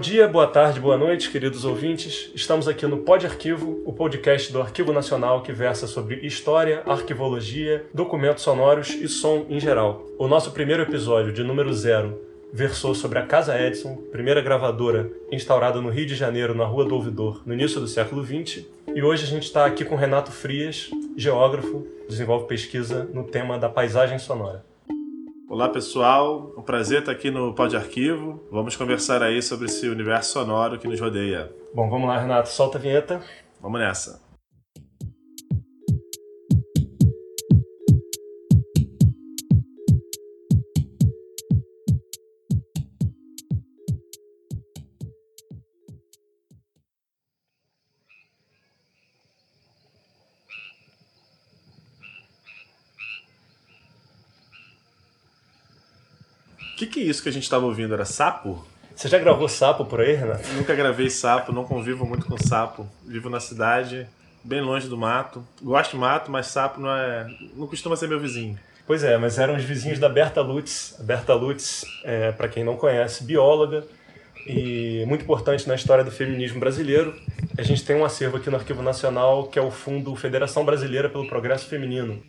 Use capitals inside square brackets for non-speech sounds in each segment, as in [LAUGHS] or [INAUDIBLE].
dia, boa tarde, boa noite, queridos ouvintes. Estamos aqui no Pod Arquivo, o podcast do Arquivo Nacional que versa sobre história, arquivologia, documentos sonoros e som em geral. O nosso primeiro episódio, de número zero, versou sobre a Casa Edison, primeira gravadora instaurada no Rio de Janeiro, na Rua do Ouvidor, no início do século XX. E hoje a gente está aqui com Renato Frias, geógrafo, desenvolve pesquisa no tema da paisagem sonora. Olá pessoal, um prazer estar aqui no Pod Arquivo. Vamos conversar aí sobre esse universo sonoro que nos rodeia. Bom, vamos lá, Renato, solta a vinheta. Vamos nessa. Que, isso que a gente estava ouvindo? Era sapo? Você já gravou sapo por aí, Renato? Nunca gravei sapo, não convivo muito com sapo. Vivo na cidade, bem longe do mato. Gosto de mato, mas sapo não é. não costuma ser meu vizinho. Pois é, mas eram os vizinhos da Berta Lutz. A Berta Lutz, é, para quem não conhece, bióloga e muito importante na história do feminismo brasileiro. A gente tem um acervo aqui no Arquivo Nacional que é o Fundo Federação Brasileira pelo Progresso Feminino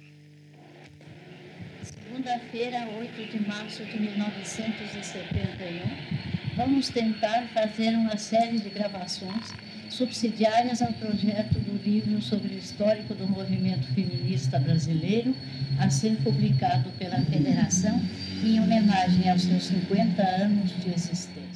segunda-feira, 8 de março de 1971, vamos tentar fazer uma série de gravações subsidiárias ao projeto do livro sobre o histórico do movimento feminista brasileiro, a ser publicado pela Federação em homenagem aos seus 50 anos de existência.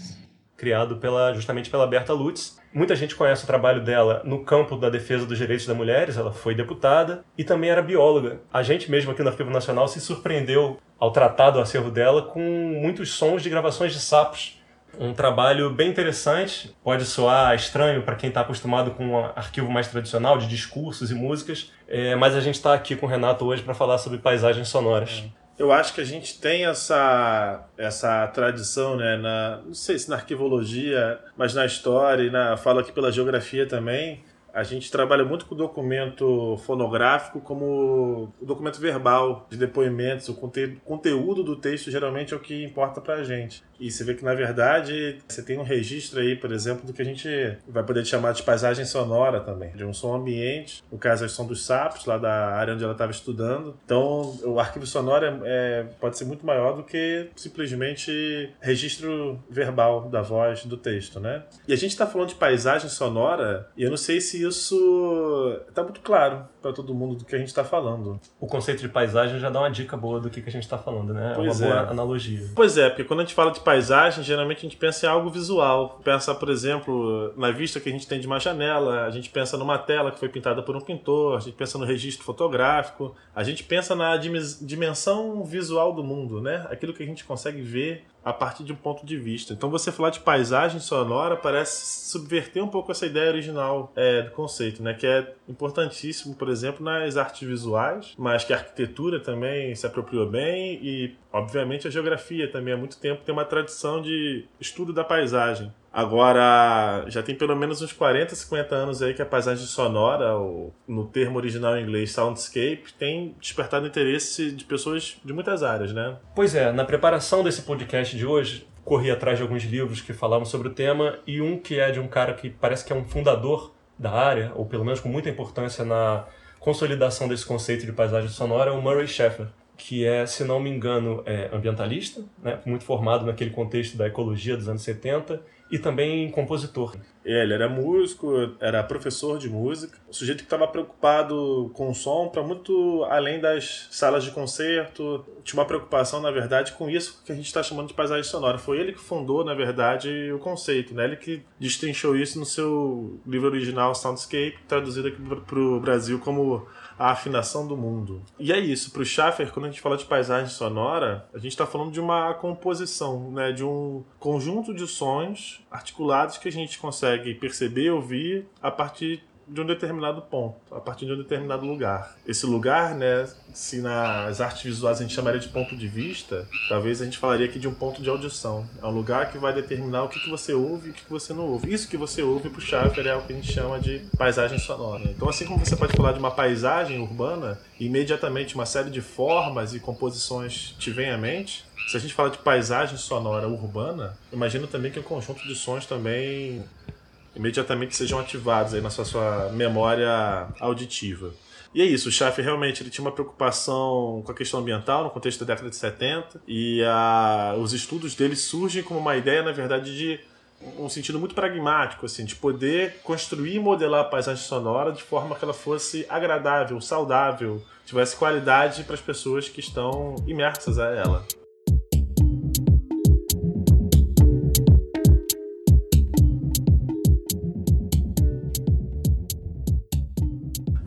Criado pela, justamente pela Berta Lutz, Muita gente conhece o trabalho dela no campo da defesa dos direitos das mulheres, ela foi deputada e também era bióloga. A gente mesmo aqui no Arquivo Nacional se surpreendeu ao tratar do acervo dela com muitos sons de gravações de sapos. Um trabalho bem interessante, pode soar estranho para quem está acostumado com um arquivo mais tradicional de discursos e músicas, é, mas a gente está aqui com o Renato hoje para falar sobre paisagens sonoras. É. Eu acho que a gente tem essa, essa tradição, né? Na, não sei se na arquivologia, mas na história e na, falo aqui pela geografia também, a gente trabalha muito com documento fonográfico como o documento verbal de depoimentos, o conte conteúdo do texto geralmente é o que importa para a gente. E você vê que, na verdade, você tem um registro aí, por exemplo, do que a gente vai poder chamar de paisagem sonora também, de um som ambiente, no caso, é o som dos sapos, lá da área onde ela estava estudando. Então, o arquivo sonoro é, é, pode ser muito maior do que simplesmente registro verbal da voz, do texto, né? E a gente está falando de paisagem sonora, e eu não sei se isso está muito claro para todo mundo do que a gente está falando. O conceito de paisagem já dá uma dica boa do que, que a gente está falando, né? Pois é uma boa analogia. Pois é, porque quando a gente fala de paisagem, geralmente a gente pensa em algo visual. Pensa, por exemplo, na vista que a gente tem de uma janela, a gente pensa numa tela que foi pintada por um pintor, a gente pensa no registro fotográfico, a gente pensa na dimensão visual do mundo, né? Aquilo que a gente consegue ver a partir de um ponto de vista. Então você falar de paisagem sonora parece subverter um pouco essa ideia original é, do conceito, né? Que é importantíssimo, por exemplo, nas artes visuais, mas que a arquitetura também se apropriou bem e, obviamente, a geografia também há muito tempo tem uma tradição de estudo da paisagem. Agora, já tem pelo menos uns 40, 50 anos aí que a paisagem sonora, ou no termo original em inglês, soundscape, tem despertado interesse de pessoas de muitas áreas, né? Pois é, na preparação desse podcast de hoje, corri atrás de alguns livros que falavam sobre o tema e um que é de um cara que parece que é um fundador da área, ou pelo menos com muita importância na consolidação desse conceito de paisagem sonora, é o Murray Schaeffer que é, se não me engano, é ambientalista, né? muito formado naquele contexto da ecologia dos anos 70 e também compositor. Ele era músico, era professor de música, um sujeito que estava preocupado com o som para muito além das salas de concerto, tinha uma preocupação, na verdade, com isso que a gente está chamando de paisagem sonora. Foi ele que fundou, na verdade, o conceito, né? ele que destrinchou isso no seu livro original Soundscape, traduzido aqui para o Brasil como a afinação do mundo. E é isso, para o Schaffer, quando a gente fala de paisagem sonora, a gente está falando de uma composição, né, de um conjunto de sons articulados que a gente consegue perceber, ouvir a partir de um determinado ponto, a partir de um determinado lugar. Esse lugar, né, se nas artes visuais a gente chamaria de ponto de vista, talvez a gente falaria aqui de um ponto de audição. É um lugar que vai determinar o que, que você ouve e o que, que você não ouve. Isso que você ouve pro Schaffer é o que a gente chama de paisagem sonora. Então, assim como você pode falar de uma paisagem urbana, imediatamente uma série de formas e composições te vem à mente. Se a gente fala de paisagem sonora urbana, imagino também que um conjunto de sons também imediatamente sejam ativados aí na sua, sua memória auditiva. E é isso, o Schaff realmente ele tinha uma preocupação com a questão ambiental no contexto da década de 70 e a, os estudos dele surgem como uma ideia, na verdade, de um sentido muito pragmático, assim, de poder construir e modelar a paisagem sonora de forma que ela fosse agradável, saudável, tivesse qualidade para as pessoas que estão imersas a ela.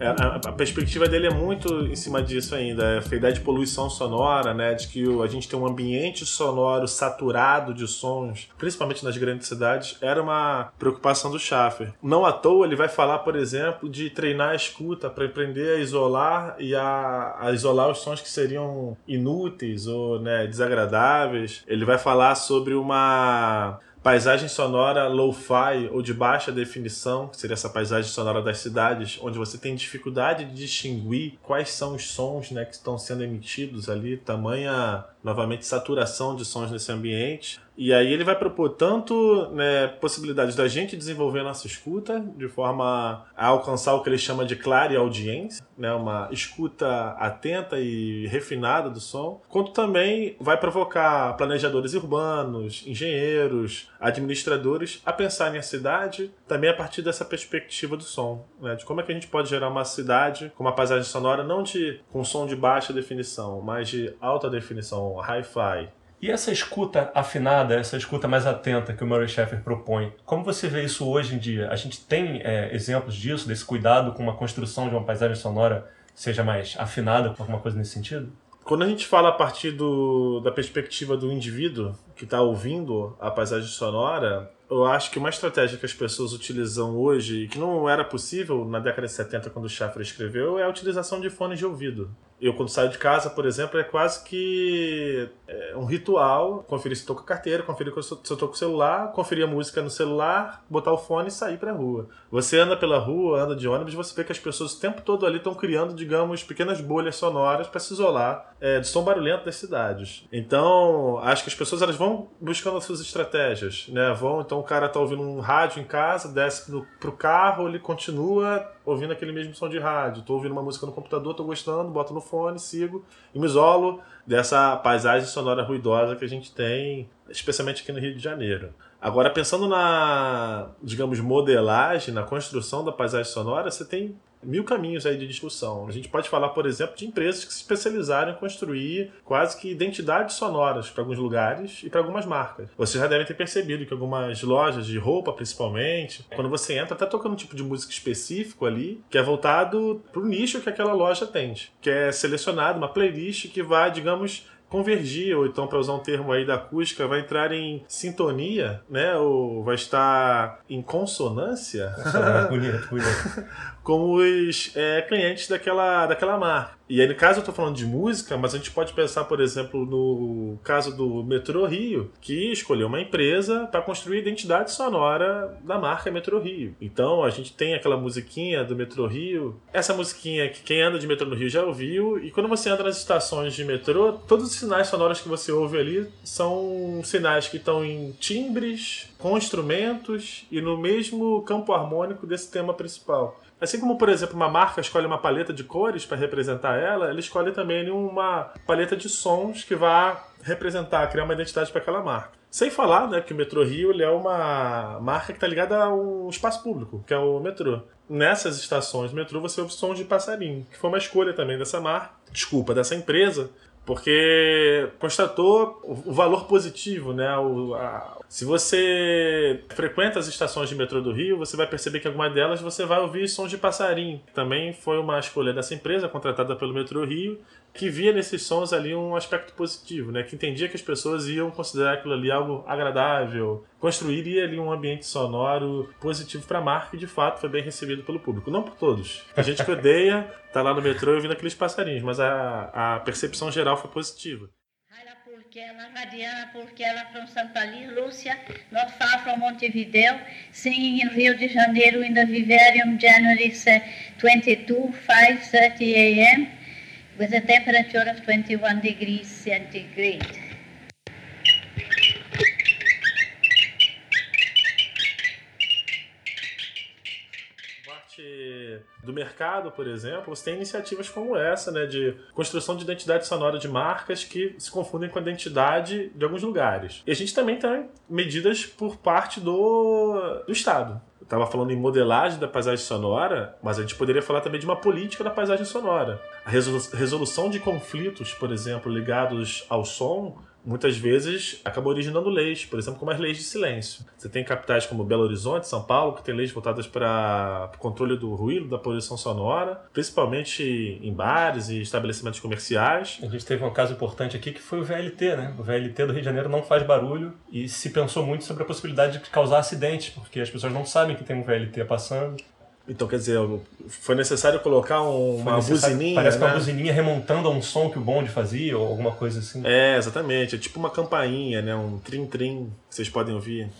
A, a, perspectiva dele é muito em cima disso ainda. É a ideia de poluição sonora, né? De que o, a gente tem um ambiente sonoro saturado de sons, principalmente nas grandes cidades, era uma preocupação do Schaffer. Não à toa ele vai falar, por exemplo, de treinar a escuta para aprender a isolar e a, a, isolar os sons que seriam inúteis ou né, desagradáveis. Ele vai falar sobre uma paisagem sonora low-fi ou de baixa definição, que seria essa paisagem sonora das cidades, onde você tem dificuldade de distinguir quais são os sons né, que estão sendo emitidos ali, tamanha novamente saturação de sons nesse ambiente. E aí ele vai propor tanto né, possibilidades da gente desenvolver nossa escuta de forma a alcançar o que ele chama de clara audiência, né, uma escuta atenta e refinada do som, quanto também vai provocar planejadores urbanos, engenheiros, administradores a pensarem a cidade também a partir dessa perspectiva do som, né, de como é que a gente pode gerar uma cidade com uma paisagem sonora não de com som de baixa definição, mas de alta definição, hi-fi. E essa escuta afinada, essa escuta mais atenta que o Murray Schaeffer propõe, como você vê isso hoje em dia? A gente tem é, exemplos disso, desse cuidado com uma construção de uma paisagem sonora seja mais afinada, alguma coisa nesse sentido? Quando a gente fala a partir do, da perspectiva do indivíduo que está ouvindo a paisagem sonora, eu acho que uma estratégia que as pessoas utilizam hoje, e que não era possível na década de 70, quando o Schaffer escreveu, é a utilização de fones de ouvido. Eu, quando saio de casa, por exemplo, é quase que é um ritual conferir se estou com a carteira, conferir se estou com o celular, conferir a música no celular, botar o fone e sair para a rua. Você anda pela rua, anda de ônibus, você vê que as pessoas o tempo todo ali estão criando, digamos, pequenas bolhas sonoras para se isolar é, do som barulhento das cidades. Então, acho que as pessoas elas vão buscando as suas estratégias, né? Vão, então o cara está ouvindo um rádio em casa, desce pro, pro carro, ele continua ouvindo aquele mesmo som de rádio. Estou ouvindo uma música no computador, estou gostando, boto no fone, sigo e me isolo dessa paisagem sonora ruidosa que a gente tem, especialmente aqui no Rio de Janeiro. Agora, pensando na, digamos, modelagem, na construção da paisagem sonora, você tem mil caminhos aí de discussão. A gente pode falar, por exemplo, de empresas que se especializaram em construir quase que identidades sonoras para alguns lugares e para algumas marcas. Vocês já devem ter percebido que algumas lojas de roupa, principalmente, quando você entra, tá tocando um tipo de música específico ali, que é voltado para o nicho que aquela loja atende, que é selecionado uma playlist que vai, digamos, convergir, ou então, para usar um termo aí da acústica, vai entrar em sintonia, né? Ou vai estar em consonância. bonito, bonito. [LAUGHS] com os é, clientes daquela, daquela marca. E aí, no caso, eu estou falando de música, mas a gente pode pensar, por exemplo, no caso do Metrô Rio, que escolheu uma empresa para construir a identidade sonora da marca Metrô Rio. Então, a gente tem aquela musiquinha do Metrô Rio. Essa musiquinha que quem anda de metrô no Rio já ouviu. E quando você anda nas estações de metrô, todos os sinais sonoros que você ouve ali são sinais que estão em timbres, com instrumentos e no mesmo campo harmônico desse tema principal. Assim como, por exemplo, uma marca escolhe uma paleta de cores para representar ela, ela escolhe também uma paleta de sons que vai representar, criar uma identidade para aquela marca. Sem falar né, que o Metrô Rio é uma marca que está ligada a um espaço público, que é o metrô. Nessas estações do metrô você ouve sons de passarinho, que foi uma escolha também dessa marca, desculpa, dessa empresa, porque constatou o valor positivo, né? O, a, se você frequenta as estações de metrô do Rio, você vai perceber que alguma delas você vai ouvir sons de passarinho. Também foi uma escolha dessa empresa contratada pelo Metrô Rio que via nesses sons ali um aspecto positivo, né? Que entendia que as pessoas iam considerar aquilo ali algo agradável, construiria ali um ambiente sonoro positivo para a marca e de fato foi bem recebido pelo público. Não por todos. A gente que odeia tá lá no metrô ouvindo aqueles passarinhos, mas a, a percepção geral foi positiva. From Santa Lúcia, Montevideo, Rio de Janeiro January 22, 5.30 a.m., with a temperature of 21 degrees centigrade. Do mercado, por exemplo, você tem iniciativas como essa, né, de construção de identidade sonora de marcas que se confundem com a identidade de alguns lugares. E a gente também tem medidas por parte do, do Estado. Estava falando em modelagem da paisagem sonora, mas a gente poderia falar também de uma política da paisagem sonora. A resolução de conflitos, por exemplo, ligados ao som, muitas vezes acaba originando leis, por exemplo, como as leis de silêncio. Você tem capitais como Belo Horizonte, São Paulo, que tem leis voltadas para o controle do ruído, da poluição sonora, principalmente em bares e estabelecimentos comerciais. A gente teve um caso importante aqui que foi o VLT, né? O VLT do Rio de Janeiro não faz barulho e se pensou muito sobre a possibilidade de causar acidentes, porque as pessoas não sabem que tem um VLT passando. Então, quer dizer, foi necessário colocar um, uma buzininha. Parece né? uma buzininha remontando a um som que o bonde fazia, ou alguma coisa assim. É, exatamente. É tipo uma campainha, né? Um trim-trim que vocês podem ouvir. [LAUGHS]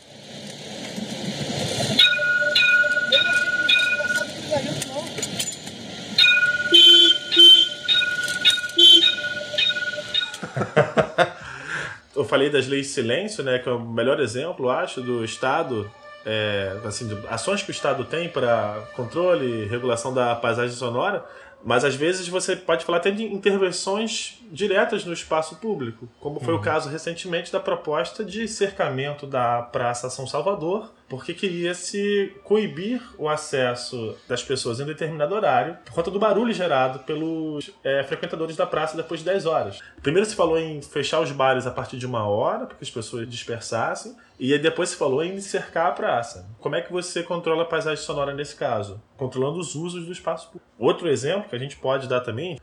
Eu falei das leis de silêncio, né? Que é o melhor exemplo, acho, do Estado é, assim, ações que o Estado tem para controle e regulação da paisagem sonora, mas às vezes você pode falar até de intervenções diretas no espaço público, como foi uhum. o caso recentemente da proposta de cercamento da Praça São Salvador, porque queria se coibir o acesso das pessoas em determinado horário por conta do barulho gerado pelos é, frequentadores da praça depois de 10 horas. Primeiro se falou em fechar os bares a partir de uma hora, para que as pessoas dispersassem, e depois se falou em cercar a praça. Como é que você controla a paisagem sonora nesse caso? Controlando os usos do espaço público. Outro exemplo que a gente pode dar também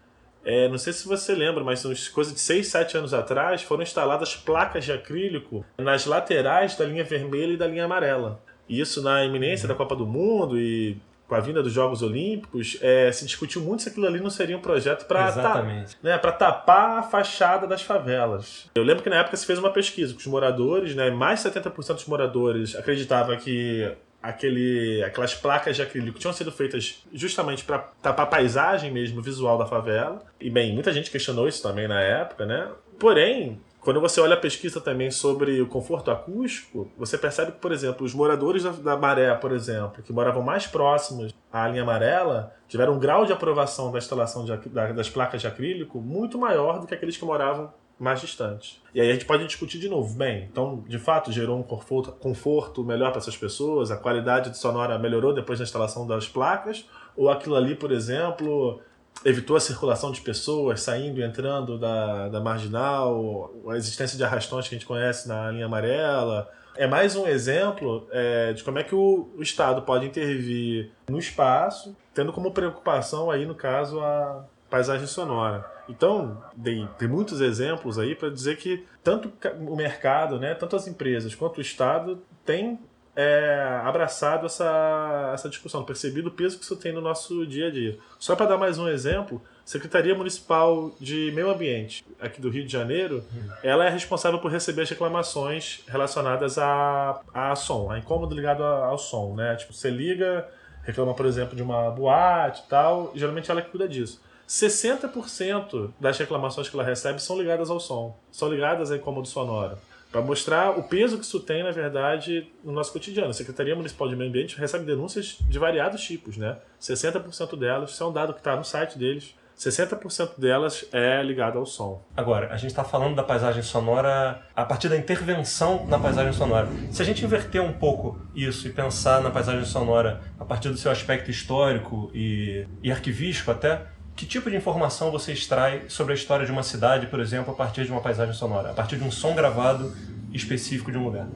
é, não sei se você lembra, mas uns coisa de 6, 7 anos atrás foram instaladas placas de acrílico nas laterais da linha vermelha e da linha amarela. Isso na iminência da Copa do Mundo e com a vinda dos Jogos Olímpicos, é, se discutiu muito se aquilo ali não seria um projeto para ta, né, tapar a fachada das favelas. Eu lembro que na época se fez uma pesquisa com os moradores, né, mais de 70% dos moradores acreditavam que aquele, aquelas placas de acrílico tinham sido feitas justamente para tapar a paisagem mesmo visual da favela. E bem, muita gente questionou isso também na época, né? Porém, quando você olha a pesquisa também sobre o conforto acústico, você percebe que, por exemplo, os moradores da, da Maré, por exemplo, que moravam mais próximos à linha amarela, tiveram um grau de aprovação da instalação de, da, das placas de acrílico muito maior do que aqueles que moravam mais distantes. E aí a gente pode discutir de novo. Bem, então, de fato, gerou um conforto, conforto melhor para essas pessoas, a qualidade de sonora melhorou depois da instalação das placas, ou aquilo ali, por exemplo, evitou a circulação de pessoas saindo e entrando da, da marginal, a existência de arrastões que a gente conhece na linha amarela. É mais um exemplo é, de como é que o, o, Estado pode intervir no espaço, tendo como preocupação aí, no caso, a paisagem sonora. Então, tem, tem muitos exemplos aí para dizer que tanto o mercado, né, tanto as empresas quanto o Estado têm é, abraçado essa, essa discussão, percebido o peso que isso tem no nosso dia a dia. Só para dar mais um exemplo, Secretaria Municipal de Meio Ambiente, aqui do Rio de Janeiro, ela é responsável por receber as reclamações relacionadas a, a som, a incômodo ligado ao som, né? Tipo, você liga, reclama, por exemplo, de uma boate e tal, e geralmente ela que cuida disso. 60% das reclamações que ela recebe são ligadas ao som, são ligadas a incômodo sonoro. Para mostrar o peso que isso tem, na verdade, no nosso cotidiano. A Secretaria Municipal de Meio Ambiente recebe denúncias de variados tipos, né? 60% delas, isso é um dado que está no site deles, 60% delas é ligado ao som. Agora, a gente está falando da paisagem sonora a partir da intervenção na paisagem sonora. Se a gente inverter um pouco isso e pensar na paisagem sonora a partir do seu aspecto histórico e, e arquivístico até, que tipo de informação você extrai sobre a história de uma cidade, por exemplo, a partir de uma paisagem sonora, a partir de um som gravado específico de um lugar?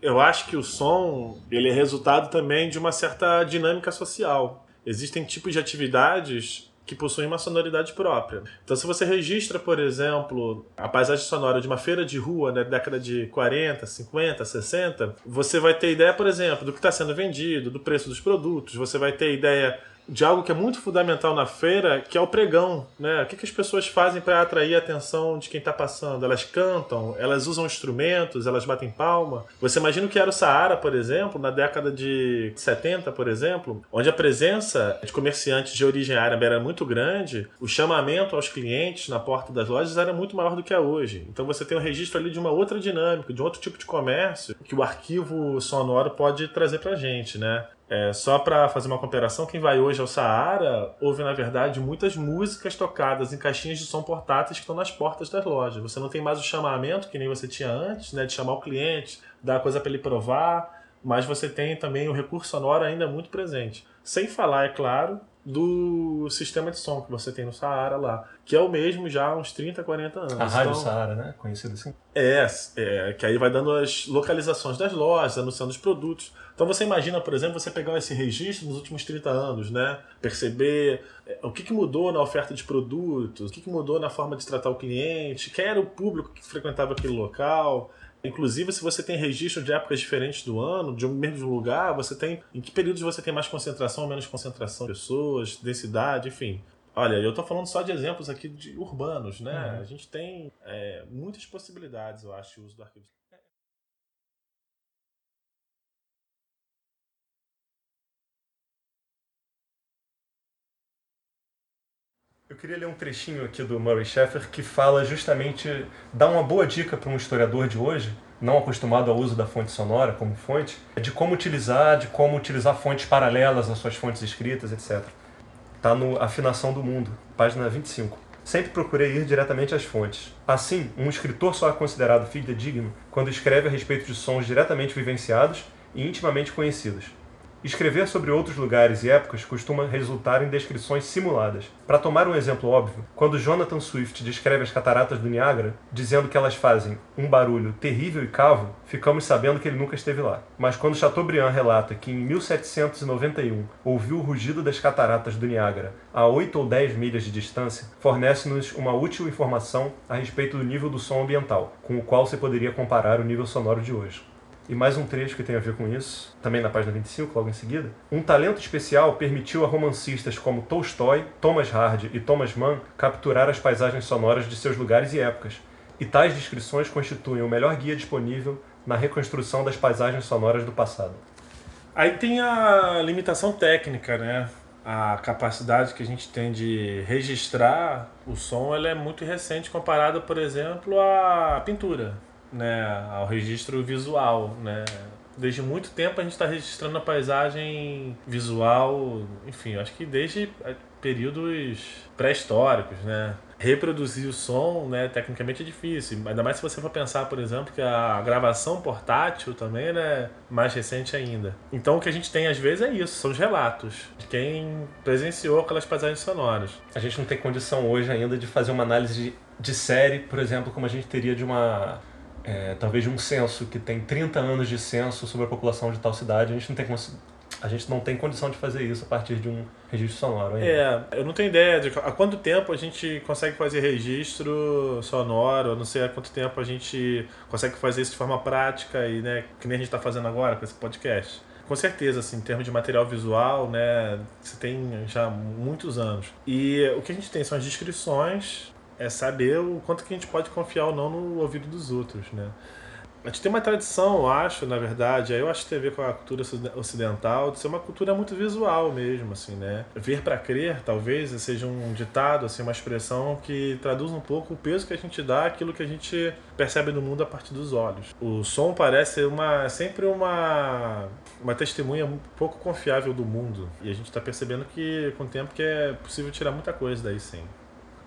Eu acho que o som ele é resultado também de uma certa dinâmica social. Existem tipos de atividades que possuem uma sonoridade própria. Então, se você registra, por exemplo, a paisagem sonora de uma feira de rua na década de 40, 50, 60, você vai ter ideia, por exemplo, do que está sendo vendido, do preço dos produtos, você vai ter ideia de algo que é muito fundamental na feira, que é o pregão, né? O que, que as pessoas fazem para atrair a atenção de quem está passando? Elas cantam, elas usam instrumentos, elas batem palma. Você imagina o que era o Saara, por exemplo, na década de 70, por exemplo, onde a presença de comerciantes de origem árabe era muito grande, o chamamento aos clientes na porta das lojas era muito maior do que é hoje. Então você tem um registro ali de uma outra dinâmica, de um outro tipo de comércio que o arquivo sonoro pode trazer para gente, né? É, só para fazer uma comparação, quem vai hoje ao Saara ouve, na verdade, muitas músicas tocadas em caixinhas de som portáteis que estão nas portas das lojas. Você não tem mais o chamamento que nem você tinha antes, né, de chamar o cliente, dar coisa para ele provar, mas você tem também o recurso sonoro ainda muito presente. Sem falar, é claro, do sistema de som que você tem no Saara lá, que é o mesmo já há uns 30, 40 anos. A Rádio então, Saara, né? Conhecido assim. É, é, que aí vai dando as localizações das lojas, anunciando os produtos. Então você imagina, por exemplo, você pegar esse registro nos últimos 30 anos, né? Perceber é, o que, que mudou na oferta de produtos, o que, que mudou na forma de tratar o cliente, quem era o público que frequentava aquele local. Inclusive, se você tem registro de épocas diferentes do ano, de um mesmo lugar, você tem. Em que períodos você tem mais concentração ou menos concentração de pessoas, densidade, enfim. Olha, eu estou falando só de exemplos aqui de urbanos, né? Uhum. A gente tem é, muitas possibilidades, eu acho, de uso do arquivo. Eu queria ler um trechinho aqui do Murray Schaeffer que fala justamente, dá uma boa dica para um historiador de hoje, não acostumado ao uso da fonte sonora como fonte, de como utilizar, de como utilizar fontes paralelas às suas fontes escritas, etc. Está no Afinação do Mundo, página 25. Sempre procurei ir diretamente às fontes. Assim, um escritor só é considerado fidedigno quando escreve a respeito de sons diretamente vivenciados e intimamente conhecidos. Escrever sobre outros lugares e épocas costuma resultar em descrições simuladas. Para tomar um exemplo óbvio, quando Jonathan Swift descreve as cataratas do Niágara, dizendo que elas fazem um barulho terrível e cavo, ficamos sabendo que ele nunca esteve lá. Mas quando Chateaubriand relata que em 1791 ouviu o rugido das cataratas do Niágara a 8 ou 10 milhas de distância, fornece-nos uma útil informação a respeito do nível do som ambiental, com o qual se poderia comparar o nível sonoro de hoje. E mais um trecho que tem a ver com isso, também na página 25, logo em seguida. Um talento especial permitiu a romancistas como Tolstói, Thomas Hardy e Thomas Mann capturar as paisagens sonoras de seus lugares e épocas. E tais descrições constituem o melhor guia disponível na reconstrução das paisagens sonoras do passado. Aí tem a limitação técnica, né? A capacidade que a gente tem de registrar o som ela é muito recente comparada, por exemplo, à pintura né, ao registro visual, né? Desde muito tempo a gente está registrando a paisagem visual, enfim, acho que desde períodos pré-históricos, né? Reproduzir o som, né, tecnicamente é difícil. Ainda mais se você for pensar, por exemplo, que a gravação portátil também né, mais recente ainda. Então o que a gente tem às vezes é isso, são os relatos de quem presenciou aquelas paisagens sonoras. A gente não tem condição hoje ainda de fazer uma análise de, de série, por exemplo, como a gente teria de uma é, talvez de um censo que tem 30 anos de censo sobre a população de tal cidade, a gente não tem a gente não tem condição de fazer isso a partir de um registro sonoro ainda. É, eu não tenho ideia de há quanto tempo a gente consegue fazer registro sonoro, não sei há quanto tempo a gente consegue fazer isso de forma prática e, né, que nem a gente está fazendo agora com esse podcast. Com certeza, assim, em termos de material visual, né, você tem já muitos anos. E o que a gente tem são as descrições é saber o quanto que a gente pode confiar ou não no ouvido dos outros, né? A gente tem uma tradição, eu acho, na verdade, eu acho que tem a ver com a cultura ocidental, de ser uma cultura muito visual mesmo, assim, né? Ver para crer, talvez, seja um ditado, assim, uma expressão que traduz um pouco o peso que a gente dá àquilo que a gente percebe no mundo a partir dos olhos. O som parece uma sempre uma uma testemunha pouco confiável do mundo, e a gente está percebendo que com o tempo que é possível tirar muita coisa daí sim.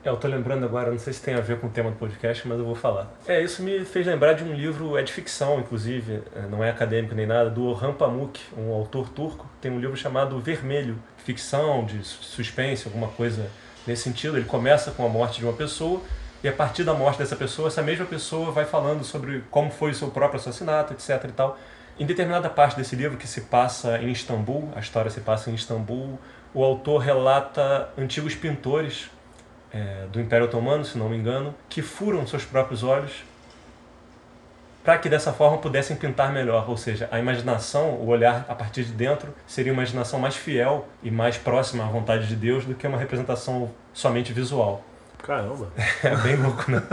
É, eu tô lembrando agora, não sei se tem a ver com o tema do podcast, mas eu vou falar. É, isso me fez lembrar de um livro, é de ficção, inclusive, é, não é acadêmico nem nada, do Orhan Pamuk, um autor turco. Tem um livro chamado Vermelho, ficção, de suspense, alguma coisa nesse sentido. Ele começa com a morte de uma pessoa e a partir da morte dessa pessoa, essa mesma pessoa vai falando sobre como foi o seu próprio assassinato, etc e tal. Em determinada parte desse livro, que se passa em Istambul, a história se passa em Istambul, o autor relata antigos pintores é, do Império Otomano, se não me engano, que furam seus próprios olhos para que dessa forma pudessem pintar melhor. Ou seja, a imaginação, o olhar a partir de dentro, seria uma imaginação mais fiel e mais próxima à vontade de Deus do que uma representação somente visual. Caramba! [LAUGHS] É bem louco, né?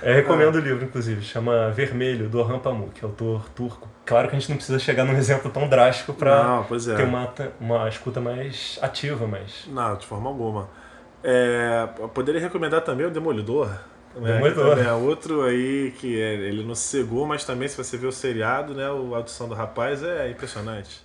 É, recomendo o livro, inclusive. Chama Vermelho, do Orhan Pamuk, autor turco. Claro que a gente não precisa chegar num exemplo tão drástico para é. ter uma, uma escuta mais ativa, mas... Não, de forma alguma. É, eu poderia recomendar também o Demolidor. Né? Demolidor. É outro aí que é, ele não cegou, mas também se você ver o seriado, né, a audição do rapaz é impressionante.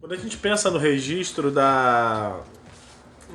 Quando a gente pensa no registro da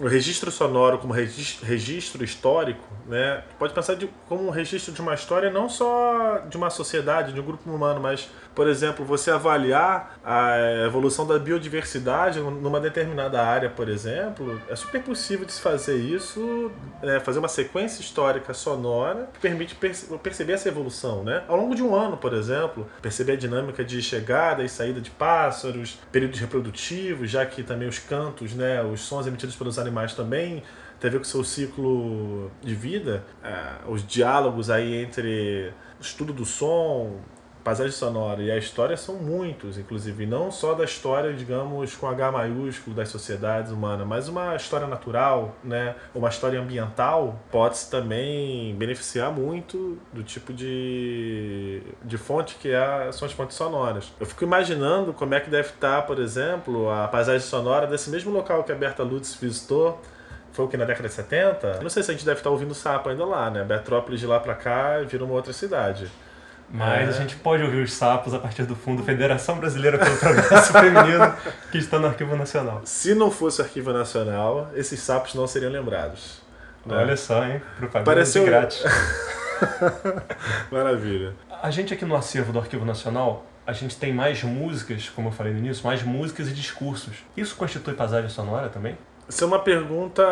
o registro sonoro como registro histórico, né? Pode pensar de, como um registro de uma história não só de uma sociedade, de um grupo humano, mas, por exemplo, você avaliar a evolução da biodiversidade numa determinada área, por exemplo, é super possível de se fazer isso, é, fazer uma sequência histórica sonora que permite perceber essa evolução, né? Ao longo de um ano, por exemplo, perceber a dinâmica de chegada e saída de pássaros, períodos reprodutivos, já que também os cantos, né, os sons emitidos pelos animais também tem a ver com o seu ciclo de vida, é, os diálogos aí entre estudo do som, paisagem sonora e a história são muitos, inclusive não só da história, digamos, com H maiúsculo das sociedades humanas, mas uma história natural, né, uma história ambiental pode-se também beneficiar muito do tipo de, de fonte que é, são as fontes sonoras. Eu fico imaginando como é que deve estar, por exemplo, a paisagem sonora desse mesmo local que a Berta Lutz visitou, foi o que na década de 70? Não sei se a gente deve estar ouvindo sapo ainda lá, né? Betrópolis de lá para cá vira uma outra cidade. Mas é. a gente pode ouvir os sapos a partir do fundo Federação Brasileira pelo Progresso Feminino, que está no Arquivo Nacional. Se não fosse o Arquivo Nacional, esses sapos não seriam lembrados. Né? Olha só, hein? Propaganda Pareceu... de grátis. [LAUGHS] Maravilha. A gente aqui no acervo do Arquivo Nacional, a gente tem mais músicas, como eu falei no início, mais músicas e discursos. Isso constitui paisagem sonora também? Isso é uma pergunta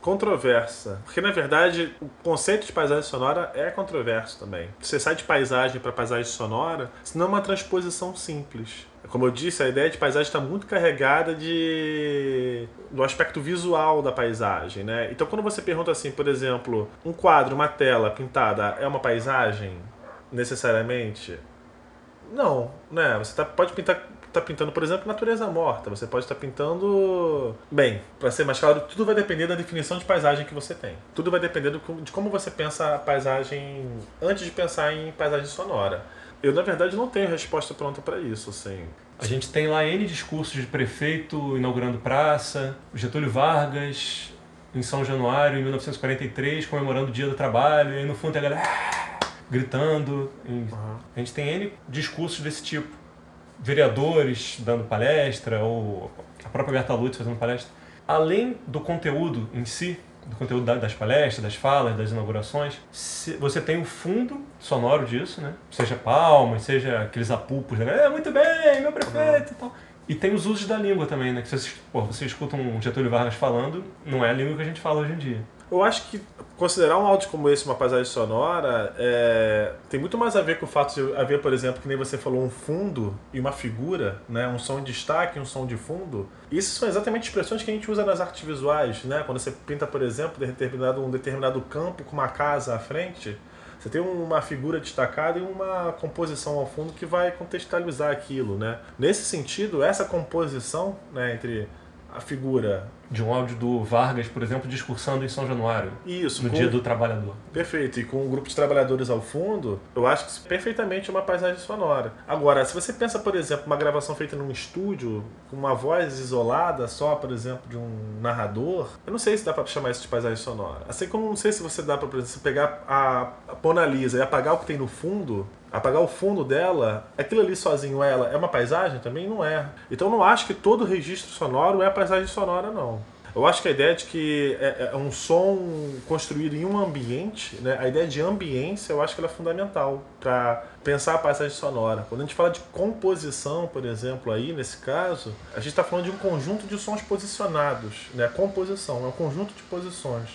controversa. Porque, na verdade, o conceito de paisagem sonora é controverso também. Você sai de paisagem para paisagem sonora, senão é uma transposição simples. Como eu disse, a ideia de paisagem está muito carregada de do aspecto visual da paisagem, né? Então, quando você pergunta assim, por exemplo, um quadro, uma tela pintada é uma paisagem necessariamente? Não, né? Você tá, pode pintar tá pintando, por exemplo, natureza morta. Você pode estar tá pintando. Bem, para ser mais claro, tudo vai depender da definição de paisagem que você tem. Tudo vai depender do, de como você pensa a paisagem antes de pensar em paisagem sonora. Eu, na verdade, não tenho resposta pronta para isso, assim. A gente tem lá N discursos de prefeito inaugurando praça, Getúlio Vargas em São Januário, em 1943, comemorando o Dia do Trabalho, e aí no fundo tem a galera ah", gritando. Uhum. A gente tem N discursos desse tipo vereadores dando palestra ou a própria Berta Lutz fazendo palestra. Além do conteúdo em si, do conteúdo das palestras, das falas, das inaugurações, você tem o fundo sonoro disso, né? Seja palmas, seja aqueles apupos, né? É, muito bem, meu prefeito e tal. E tem os usos da língua também, né? Que você, pô, você escuta um Getúlio Vargas falando, não é a língua que a gente fala hoje em dia. Eu acho que considerar um áudio como esse uma paisagem sonora é, tem muito mais a ver com o fato de haver, por exemplo, que nem você falou, um fundo e uma figura, né? um som de destaque um som de fundo. Isso são exatamente expressões que a gente usa nas artes visuais. Né? Quando você pinta, por exemplo, determinado, um determinado campo com uma casa à frente, você tem uma figura destacada e uma composição ao fundo que vai contextualizar aquilo. Né? Nesse sentido, essa composição né, entre a figura de um áudio do Vargas, por exemplo, discursando em São Januário. Isso. No com... Dia do Trabalhador. Perfeito. E com um grupo de trabalhadores ao fundo, eu acho que isso é perfeitamente uma paisagem sonora. Agora, se você pensa, por exemplo, uma gravação feita num estúdio, com uma voz isolada só, por exemplo, de um narrador, eu não sei se dá para chamar isso de paisagem sonora. Assim como não sei se você dá para, por exemplo, pegar a, a Mona Lisa e apagar o que tem no fundo, apagar o fundo dela, aquilo ali sozinho ela é uma paisagem? Também não é. Então eu não acho que todo registro sonoro é paisagem sonora, não. Eu acho que a ideia de que é, é um som construído em um ambiente, né? a ideia de ambiência, eu acho que ela é fundamental para pensar a paisagem sonora. Quando a gente fala de composição, por exemplo, aí nesse caso, a gente está falando de um conjunto de sons posicionados. Né? Composição é um conjunto de posições.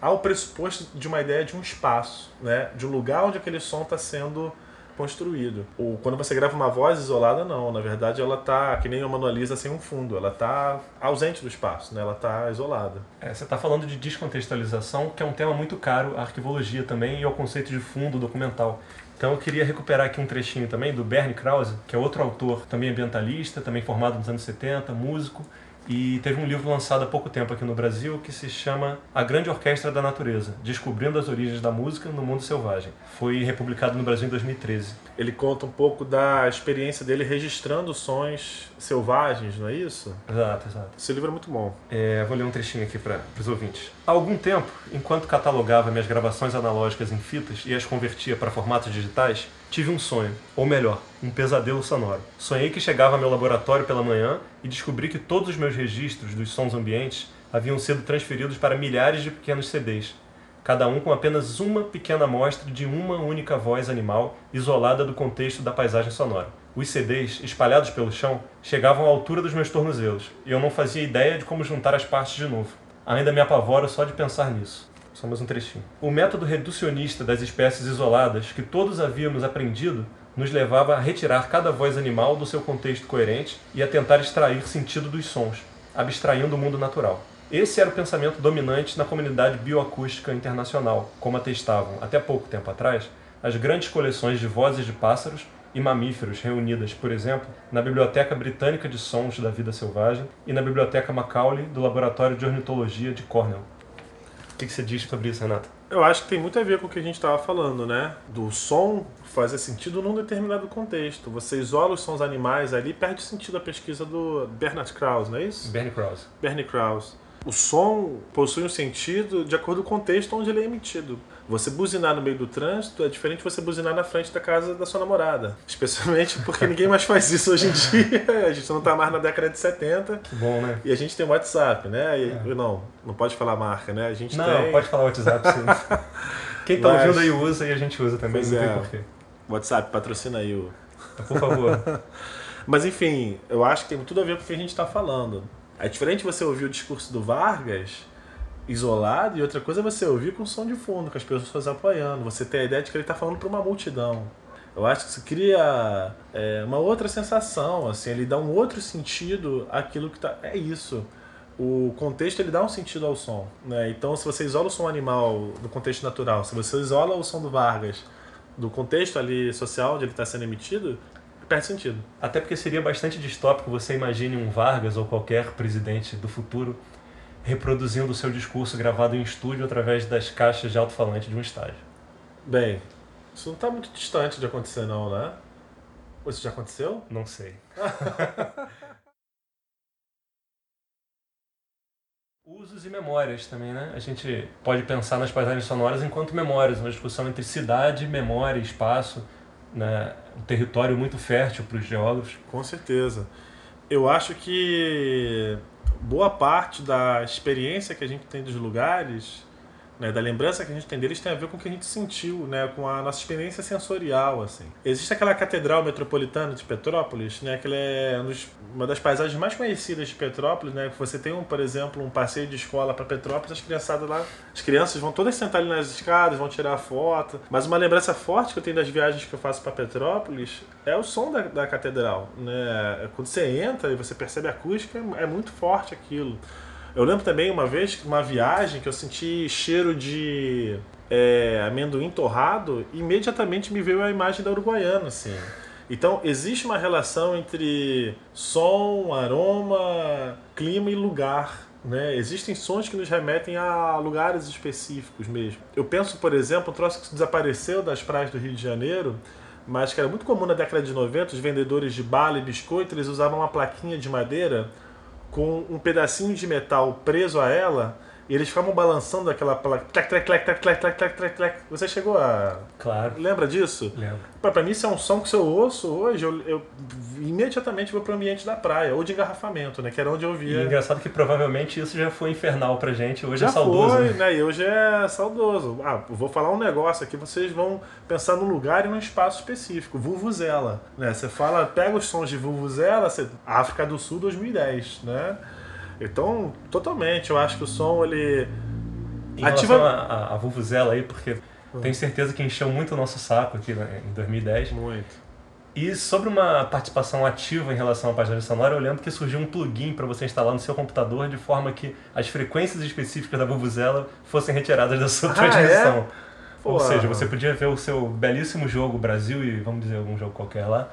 Há o pressuposto de uma ideia de um espaço, né? de um lugar onde aquele som está sendo construído. Ou quando você grava uma voz isolada, não. Na verdade, ela tá que nem uma manualiza sem um fundo. Ela tá ausente do espaço, né? Ela tá isolada. É, você está falando de descontextualização, que é um tema muito caro à arquivologia também e ao conceito de fundo documental. Então eu queria recuperar aqui um trechinho também do Bernie Krause, que é outro autor, também ambientalista, também formado nos anos 70, músico, e teve um livro lançado há pouco tempo aqui no Brasil que se chama A Grande Orquestra da Natureza, Descobrindo as Origens da Música no Mundo Selvagem. Foi republicado no Brasil em 2013. Ele conta um pouco da experiência dele registrando sons selvagens, não é isso? Exato, exato. Esse livro é muito bom. É, vou ler um trechinho aqui para os ouvintes. Há algum tempo, enquanto catalogava minhas gravações analógicas em fitas e as convertia para formatos digitais, tive um sonho, ou melhor, um pesadelo sonoro. Sonhei que chegava ao meu laboratório pela manhã e descobri que todos os meus registros dos sons ambientes haviam sido transferidos para milhares de pequenos CDs, cada um com apenas uma pequena amostra de uma única voz animal isolada do contexto da paisagem sonora. Os CDs, espalhados pelo chão, chegavam à altura dos meus tornozelos, e eu não fazia ideia de como juntar as partes de novo. Ainda me apavoro só de pensar nisso. Só mais um trechinho. O método reducionista das espécies isoladas que todos havíamos aprendido nos levava a retirar cada voz animal do seu contexto coerente e a tentar extrair sentido dos sons, abstraindo o mundo natural. Esse era o pensamento dominante na comunidade bioacústica internacional, como atestavam, até pouco tempo atrás, as grandes coleções de vozes de pássaros e mamíferos reunidas, por exemplo, na Biblioteca Britânica de Sons da Vida Selvagem e na Biblioteca Macaulay do Laboratório de Ornitologia de Cornell. O que você diz sobre isso, Renato? Eu acho que tem muito a ver com o que a gente estava falando, né? Do som fazer sentido num determinado contexto. Você isola os sons animais ali perde sentido a pesquisa do Bernard Krause, não é isso? Bernie Krause. Bernie Krause. O som possui um sentido de acordo com o contexto onde ele é emitido. Você buzinar no meio do trânsito é diferente de você buzinar na frente da casa da sua namorada. Especialmente porque [LAUGHS] ninguém mais faz isso hoje em dia. A gente não tá mais na década de 70. Que bom, né? E a gente tem WhatsApp, né? E, é. Não, não pode falar marca, né? A gente não, tem... pode falar WhatsApp sim. [LAUGHS] Quem tá Mas... ouvindo aí usa e a gente usa também, pois não é. tem porquê. WhatsApp, patrocina aí o. Por favor. [LAUGHS] Mas enfim, eu acho que tem tudo a ver com o que a gente está falando. É diferente você ouvir o discurso do Vargas isolado e outra coisa é você ouvir com som de fundo, com as pessoas apoiando. Você tem a ideia de que ele está falando para uma multidão. Eu acho que isso cria é, uma outra sensação, assim, ele dá um outro sentido àquilo que tá. É isso. O contexto ele dá um sentido ao som, né? Então, se você isola o som animal do contexto natural, se você isola o som do Vargas do contexto ali social onde ele está sendo emitido, perde sentido. Até porque seria bastante distópico você imagine um Vargas ou qualquer presidente do futuro reproduzindo o seu discurso gravado em estúdio através das caixas de alto-falante de um estádio. Bem, isso não está muito distante de acontecer não, né? Ou isso já aconteceu? Não sei. [LAUGHS] Usos e memórias também, né? A gente pode pensar nas paisagens sonoras enquanto memórias, uma discussão entre cidade, memória, espaço, né? um território muito fértil para os geólogos. Com certeza. Eu acho que boa parte da experiência que a gente tem dos lugares né, da lembrança que a gente tem deles tem a ver com o que a gente sentiu, né, com a nossa experiência sensorial, assim. Existe aquela catedral metropolitana de Petrópolis, né, que é uma das paisagens mais conhecidas de Petrópolis, né, que você tem, um, por exemplo, um passeio de escola para Petrópolis, as criançadas lá, as crianças vão todas sentar ali nas escadas, vão tirar foto. Mas uma lembrança forte que eu tenho das viagens que eu faço para Petrópolis é o som da, da catedral, né? Quando você entra e você percebe a acústica, é muito forte aquilo. Eu lembro também uma vez, uma viagem, que eu senti cheiro de é, amendoim torrado, e imediatamente me veio a imagem da Uruguaiana, assim. Então, existe uma relação entre som, aroma, clima e lugar. Né? Existem sons que nos remetem a lugares específicos mesmo. Eu penso, por exemplo, um troço que desapareceu das praias do Rio de Janeiro, mas que era muito comum na década de 90, os vendedores de bala e biscoito, eles usavam uma plaquinha de madeira com um pedacinho de metal preso a ela e eles ficavam balançando aquela placa. Você chegou a. Claro. Lembra disso? Lembro. Pra, pra mim, isso é um som que se eu ouço hoje, eu, eu imediatamente vou pro ambiente da praia, ou de engarrafamento, né? Que era onde eu E via. engraçado que provavelmente isso já foi infernal pra gente, hoje Já é saudoso. foi, né? né? E hoje é saudoso. Ah, vou falar um negócio aqui, vocês vão pensar num lugar e num espaço específico. Vulvuzela, né? Você fala, pega os sons de Vulvuzela, você... África do Sul 2010, né? Então, totalmente, eu acho que o som, ele... Em Ativa- à à- à Vuvuzela aí, porque tenho certeza que encheu muito o nosso saco aqui né, em 2010. Muito. E sobre uma participação ativa em relação à paisagem sonora, eu lembro que surgiu um plugin para você instalar no seu computador de forma que as frequências específicas da Vuvuzela fossem retiradas da sua Ah, transmissão. Ou Pô. seja, você podia ver o seu belíssimo jogo Brasil e vamos dizer algum jogo qualquer lá.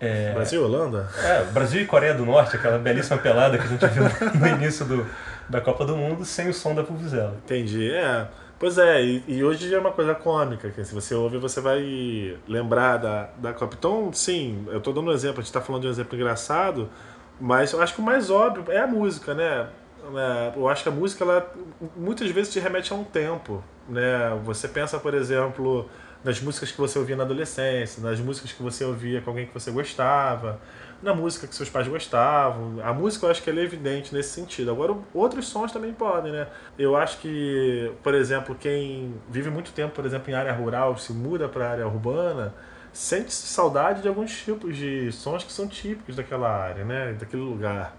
É, Brasil e Holanda? é, Brasil e Coreia do Norte, aquela belíssima pelada que a gente viu [LAUGHS] no início do, da Copa do Mundo, sem o som da Vuvuzela. Entendi, é. Pois é, e, e hoje é uma coisa cômica, que se você ouve, você vai lembrar da, da Copa. Então, sim, eu tô dando um exemplo, a gente tá falando de um exemplo engraçado, mas eu acho que o mais óbvio é a música, né? É, Eu acho que a música, ela muitas vezes te remete a um tempo, né? Você pensa, por exemplo, nas músicas que você ouvia na adolescência, nas músicas que você ouvia com alguém que você gostava, na música que seus pais gostavam. A música eu acho que ela é evidente nesse sentido. Agora, outros sons também podem, né? Eu acho que, por exemplo, quem vive muito tempo, por exemplo, em área rural, se muda para área urbana, sente saudade de alguns tipos de sons que são típicos daquela área, né? Daquele lugar.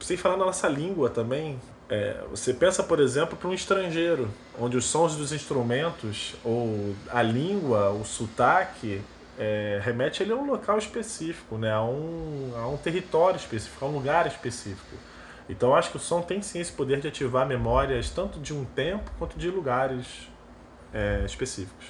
Sem falar na nossa língua também, é, você pensa, por exemplo, para um estrangeiro, onde os sons dos instrumentos, ou a língua, o sotaque, é, remete ele a um local específico, né? a, um, a um território específico, a um lugar específico. Então acho que o som tem sim esse poder de ativar memórias tanto de um tempo quanto de lugares é, específicos.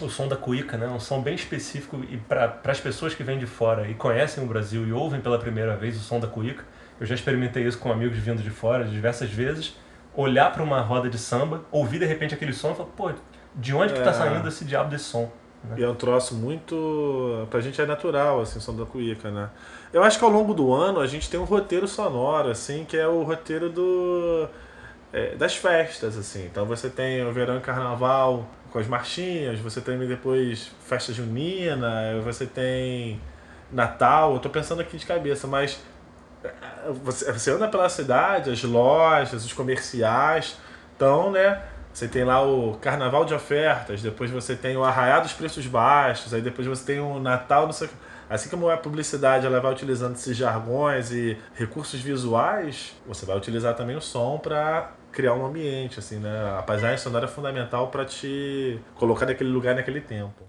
O som da cuíca, né? Um som bem específico e para as pessoas que vêm de fora e conhecem o Brasil e ouvem pela primeira vez o som da cuíca. Eu já experimentei isso com amigos vindo de fora diversas vezes. Olhar para uma roda de samba, ouvir de repente aquele som e falar, pô, de onde que tá É. saindo esse diabo desse som? E é um troço muito. Pra gente é natural, assim, o som da cuíca, né? Eu acho que ao longo do ano a gente tem um roteiro sonoro, assim, que é o roteiro do. é, das festas, assim. Então você tem o verão carnaval com as marchinhas, você tem depois festa junina, você tem Natal, eu tô pensando aqui de cabeça, mas você, anda pela cidade, as lojas, os comerciais, então, né? Você tem lá o Carnaval de Ofertas, depois você tem o Arraiá dos Preços Baixos, aí depois você tem o Natal, não sei. Assim como a publicidade ela vai utilizando esses jargões e recursos visuais, você vai utilizar também o som para criar um ambiente, assim, né? A paisagem sonora é fundamental para te colocar naquele lugar naquele tempo.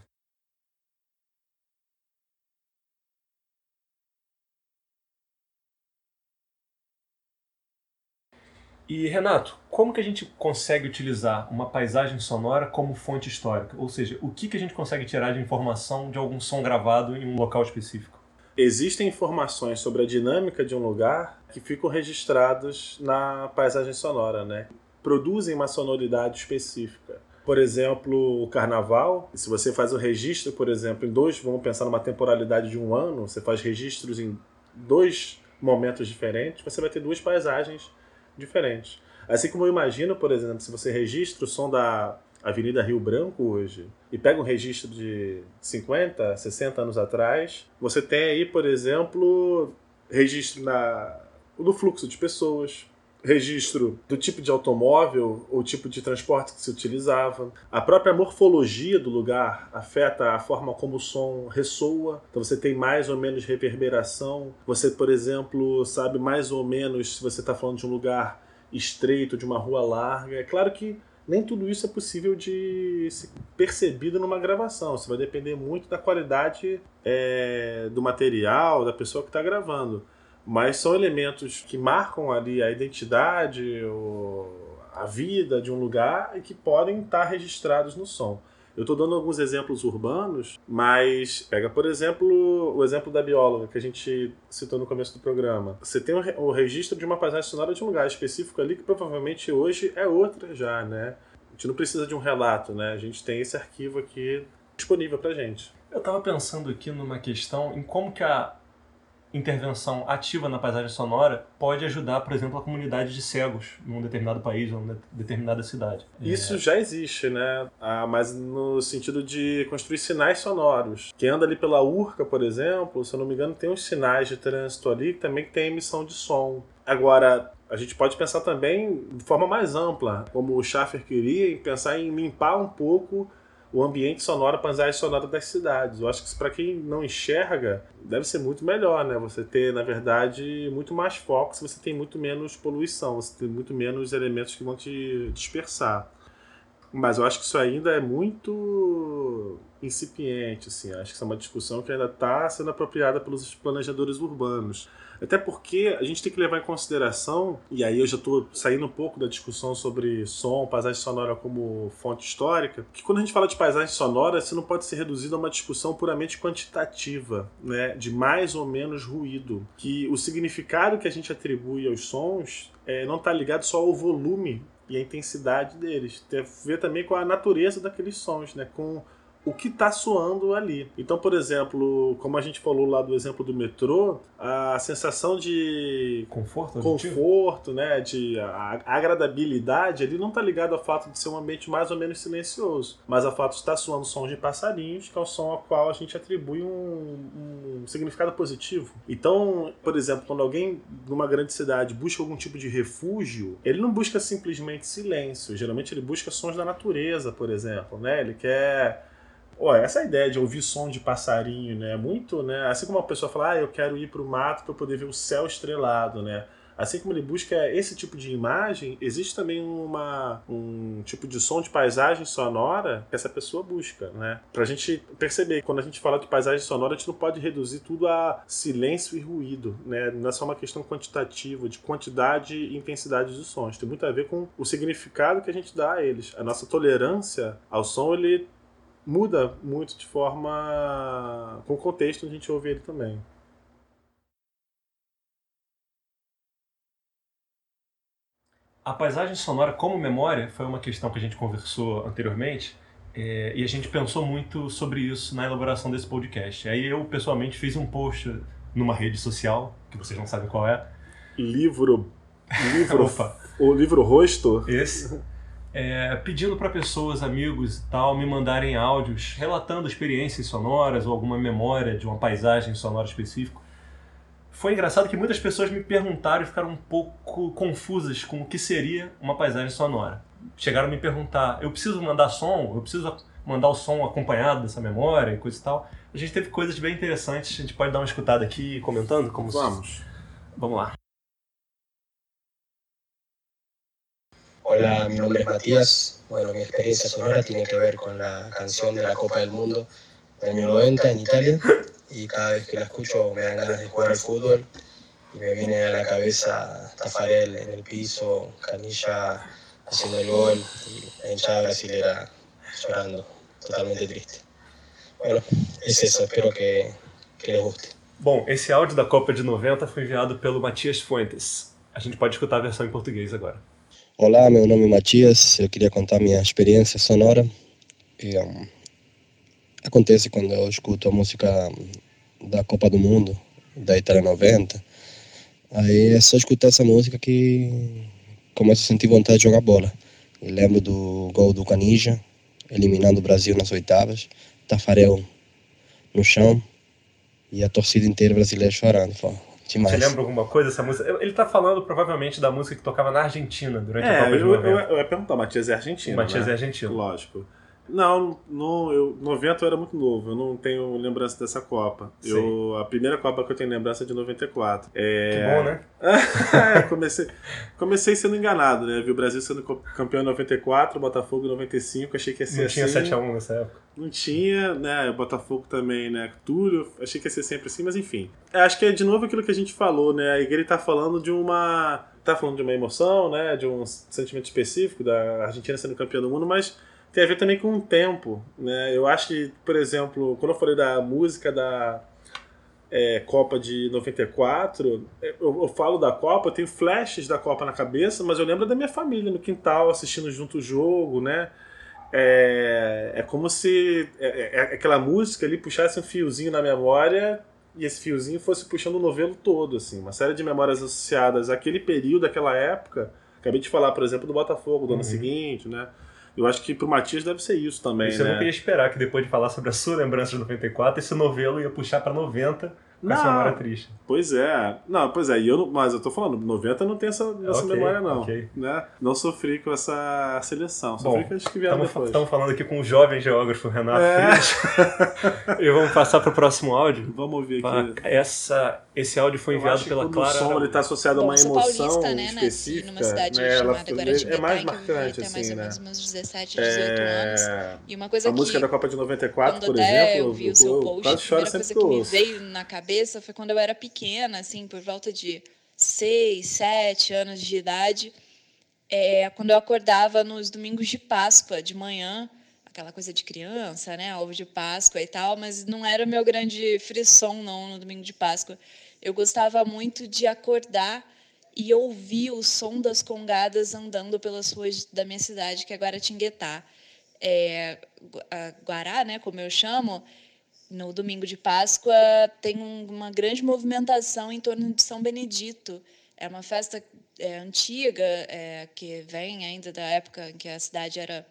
E Renato, como que a gente consegue utilizar uma paisagem sonora como fonte histórica? Ou seja, o que, que a gente consegue tirar de informação de algum som gravado em um local específico? Existem informações sobre a dinâmica de um lugar que ficam registradas na paisagem sonora, né? Produzem uma sonoridade específica. Por exemplo, o carnaval, se você faz o registro, por exemplo, em dois, vamos pensar numa temporalidade de um ano, você faz registros em dois momentos diferentes, você vai ter duas paisagens diferentes. Assim como eu imagino, por exemplo, se você registra o som da Avenida Rio Branco hoje e pega um registro de 50, 60 anos atrás, você tem aí, por exemplo, registro na, do fluxo de pessoas, registro do tipo de automóvel ou tipo de transporte que se utilizava. A própria morfologia do lugar afeta a forma como o som ressoa. Então você tem mais ou menos reverberação. Você, por exemplo, sabe mais ou menos se você está falando de um lugar estreito, de uma rua larga. É claro que nem tudo isso é possível de ser percebido numa gravação. Isso vai depender muito da qualidade é, do material, da pessoa que está gravando mas são elementos que marcam ali a identidade, a vida de um lugar e que podem estar registrados no som. Eu estou dando alguns exemplos urbanos, mas pega, por exemplo, o exemplo da bióloga que a gente citou no começo do programa. Você tem o registro de uma paisagem sonora de um lugar específico ali que provavelmente hoje é outra já, né? A gente não precisa de um relato, né? A gente tem esse arquivo aqui disponível pra gente. Eu estava pensando aqui numa questão em como que a intervenção ativa na paisagem sonora pode ajudar, por exemplo, a comunidade de cegos num determinado país ou numa determinada cidade. Isso é... já existe, né? Ah, mas no sentido de construir sinais sonoros. Quem anda ali pela Urca, por exemplo, se eu não me engano, tem uns sinais de trânsito ali que também tem emissão de som. Agora, a gente pode pensar também de forma mais ampla, como o Schaffer queria, em pensar em limpar um pouco o ambiente sonoro, a paisagem sonora das cidades. Eu acho que para quem não enxerga, deve ser muito melhor, né? Você ter, na verdade, muito mais foco se você tem muito menos poluição, você tem muito menos elementos que vão te dispersar. Mas eu acho que isso ainda é muito incipiente, assim. Acho que isso é uma discussão que ainda está sendo apropriada pelos planejadores urbanos. Até porque a gente tem que levar em consideração, e aí eu já estou saindo um pouco da discussão sobre som, paisagem sonora como fonte histórica, que quando a gente fala de paisagem sonora, isso não pode ser reduzido a uma discussão puramente quantitativa, né, de mais ou menos ruído. Que o significado que a gente atribui aos sons é, não está ligado só ao volume e à intensidade deles. Tem a ver também com a natureza daqueles sons, né? com o que está soando ali. Então, por exemplo, como a gente falou lá do exemplo do metrô, a sensação de conforto, conforto né, de agradabilidade, ele não está ligado ao fato de ser um ambiente mais ou menos silencioso, mas ao fato de estar soando sons de passarinhos, que é o som ao qual a gente atribui um, um significado positivo. Então, por exemplo, quando alguém numa grande cidade busca algum tipo de refúgio, ele não busca simplesmente silêncio. Geralmente ele busca sons da natureza, por exemplo, né? Ele quer Olha, essa ideia de ouvir som de passarinho, né? Muito, né? Assim como uma pessoa fala, ah, eu quero ir para o mato para poder ver o céu estrelado, né? Assim como ele busca esse tipo de imagem, existe também uma, um tipo de som de paisagem sonora que essa pessoa busca, né? Pra gente perceber, quando a gente fala de paisagem sonora, a gente não pode reduzir tudo a silêncio e ruído, né? Não é só uma questão quantitativa, de quantidade e intensidade dos sons. Tem muito a ver com o significado que a gente dá a eles. A nossa tolerância ao som, ele muda muito de forma. com o contexto a gente ouve ele também. A paisagem sonora como memória foi uma questão que a gente conversou anteriormente é, e a gente pensou muito sobre isso na elaboração desse podcast. Aí eu pessoalmente fiz um post numa rede social, que vocês não sabem qual é. Livro. Livro. [LAUGHS] O livro rosto. Esse é, pedindo para pessoas, amigos e tal, me mandarem áudios relatando experiências sonoras ou alguma memória de uma paisagem sonora específica. Foi engraçado que muitas pessoas me perguntaram e ficaram um pouco confusas com o que seria uma paisagem sonora. Chegaram a me perguntar: eu preciso mandar som? Eu preciso mandar o som acompanhado dessa memória e coisa e tal. A gente teve coisas bem interessantes, a gente pode dar uma escutada aqui comentando? Como Vamos. Se... Vamos lá. Hola, mi nombre es Matías. Bueno, mi experiencia sonora tiene que ver con la canción de la Copa del Mundo del año 90 en Italia. Y cada vez que la escucho me dan ganas de jugar al fútbol y me viene a la cabeza Tafarel en el piso, Canilla haciendo el gol y la hinchada brasilera llorando, totalmente triste. Bueno, es eso, espero que, que les guste. Bom, esse áudio da Copa de 90 foi enviado pelo Matias Fuentes. A gente pode escutar a versão em português agora. Olá, meu nome é Matias, eu queria contar minha experiência sonora. E, um, acontece quando eu escuto a música da Copa do Mundo, da Itália 90. Aí é só escutar essa música que começo a sentir vontade de jogar bola. E lembro do gol do Canija, eliminando o Brasil nas oitavas, Tafarel no chão e a torcida inteira brasileira chorando. Demais. Você lembra alguma coisa dessa música? Ele tá falando provavelmente da música que tocava na Argentina durante é, a Copa de 90. Eu, eu, eu ia perguntar, Matias é argentino. O Matias né? é argentino. Lógico. Não, no, eu, 90 eu era muito novo, eu não tenho lembrança dessa Copa. Eu, a primeira Copa que eu tenho lembrança é de 94. É... Que bom, né? [LAUGHS] é, comecei, comecei sendo enganado, né? Vi o Brasil sendo campeão em 94, o Botafogo em 95, achei que ia ser não assim. Não tinha 7x1 nessa época. Não tinha, né? O Botafogo também, né? Túlio, achei que ia ser sempre assim, mas enfim. É, acho que é de novo aquilo que a gente falou, né? Ele tá falando de uma. tá falando de uma emoção, né? De um sentimento específico da Argentina sendo campeã do mundo, mas tem a ver também com o tempo, né? Eu acho que, por exemplo, quando eu falei da música da é, Copa de 94, eu, eu, falo da Copa, eu tenho flashes da Copa na cabeça, mas eu lembro da minha família no quintal assistindo junto o jogo, né? É, é como se é, é, é aquela música ali puxasse um fiozinho na memória e esse fiozinho fosse puxando o novelo todo, assim, uma série de memórias associadas àquele período, àquela época. Acabei de falar, por exemplo, do Botafogo do ano uhum. seguinte, né? Eu acho que pro Matias deve ser isso também, isso né? Eu nunca ia esperar que depois de falar sobre a sua lembrança de 94, esse novelo ia puxar para 90 com não, essa memória triste. Pois é. Não, pois é. E eu, mas eu tô falando, 90 não tem essa, essa okay, memória, não. Okay. Né? Não sofri com essa seleção. Sofri Bom, com as que vieram depois. Estamos falando aqui com o jovem geógrafo Renato é. [LAUGHS] e vamos passar para o próximo áudio. Vamos ouvir aqui. Essa, esse áudio foi enviado pela Clara. O som ele está associado Bom, a uma emoção paulista, né, específica. Numa cidade né, chamada Guaratinguetá, é mais marcante, assim, mais ou né? menos meus 17, 18 é... anos. E uma coisa a que, música da Copa de 94, por exemplo, eu vi o seu post, a primeira coisa que me veio na cabeça foi quando eu era pequena, assim, por volta de seis, sete anos de idade, é, quando eu acordava nos domingos de Páscoa, de manhã, aquela coisa de criança, né, ovo de Páscoa e tal, mas não era meu grande frisson, não, no domingo de Páscoa. Eu gostava muito de acordar e ouvir o som das congadas andando pelas ruas da minha cidade, que é Guaratinguetá. É, Guará, né, como eu chamo, no domingo de Páscoa tem uma grande movimentação em torno de São Benedito. É uma festa é, antiga é, que vem ainda da época em que a cidade era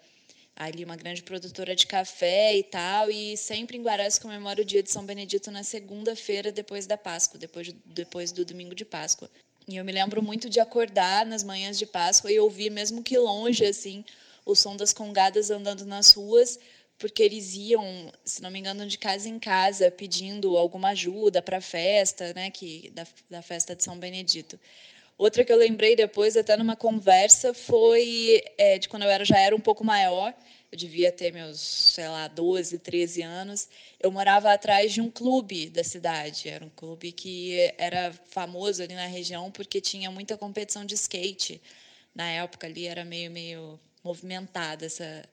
ali uma grande produtora de café e tal, e sempre em Guará se comemora o dia de São Benedito na segunda-feira depois da Páscoa, depois, depois do domingo de Páscoa. E eu me lembro muito de acordar nas manhãs de Páscoa e ouvir, mesmo que longe, assim, o som das congadas andando nas ruas, porque eles iam, se não me engano, de casa em casa pedindo alguma ajuda para a festa, né, que da, da festa de São Benedito. Outra que eu lembrei depois, até numa conversa, foi é, de quando eu era, já era um pouco maior, eu devia ter meus, sei lá, 12, 13 anos. Eu morava atrás de um clube da cidade. Era um clube que era famoso ali na região porque tinha muita competição de skate. Na época ali era meio, meio movimentada essa,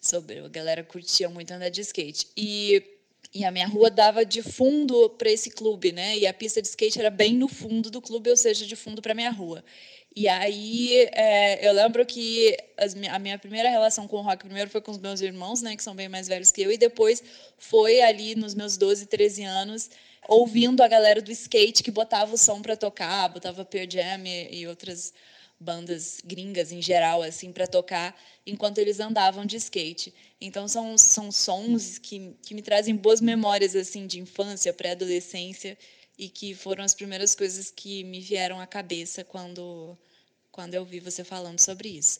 sobre a galera curtia muito andar de skate. E, e a minha rua dava de fundo para esse clube, né? E a pista de skate era bem no fundo do clube, ou seja, de fundo para minha rua. E aí é, eu lembro que as, a minha primeira relação com o rock primeiro foi com os meus irmãos, né, que são bem mais velhos que eu, e depois foi ali nos meus 12, 13 anos, ouvindo a galera do skate que botava o som para tocar, botava Pearl Jam e, e outras bandas gringas em geral assim para tocar enquanto eles andavam de skate. Então são, são sons que, que me trazem boas memórias assim de infância, pré-adolescência e que foram as primeiras coisas que me vieram à cabeça quando quando eu vi você falando sobre isso.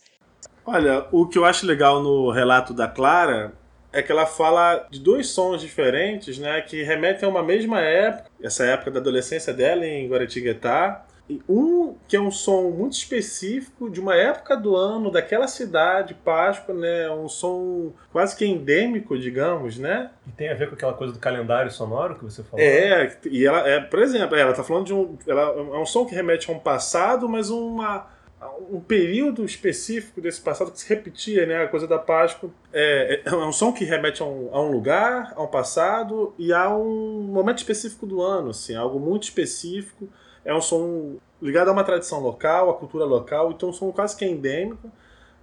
Olha, o que eu acho legal no relato da Clara é que ela fala de dois sons diferentes, né, que remetem a uma mesma época, essa época da adolescência dela em Guaratinguetá, um que é um som muito específico de uma época do ano, daquela cidade, Páscoa, né? Um som quase que endêmico, digamos, né? E tem a ver com aquela coisa do calendário sonoro que você falou? É, e ela, é, por exemplo, ela tá falando de um. Ela, é um som que remete a um passado, mas uma um período específico desse passado que se repetia, né? A coisa da Páscoa. É, é, é um som que remete a um, a um, lugar, a um passado e a um momento específico do ano, assim, algo muito específico é um som ligado a uma tradição local, a cultura local, então é um som quase que endêmico.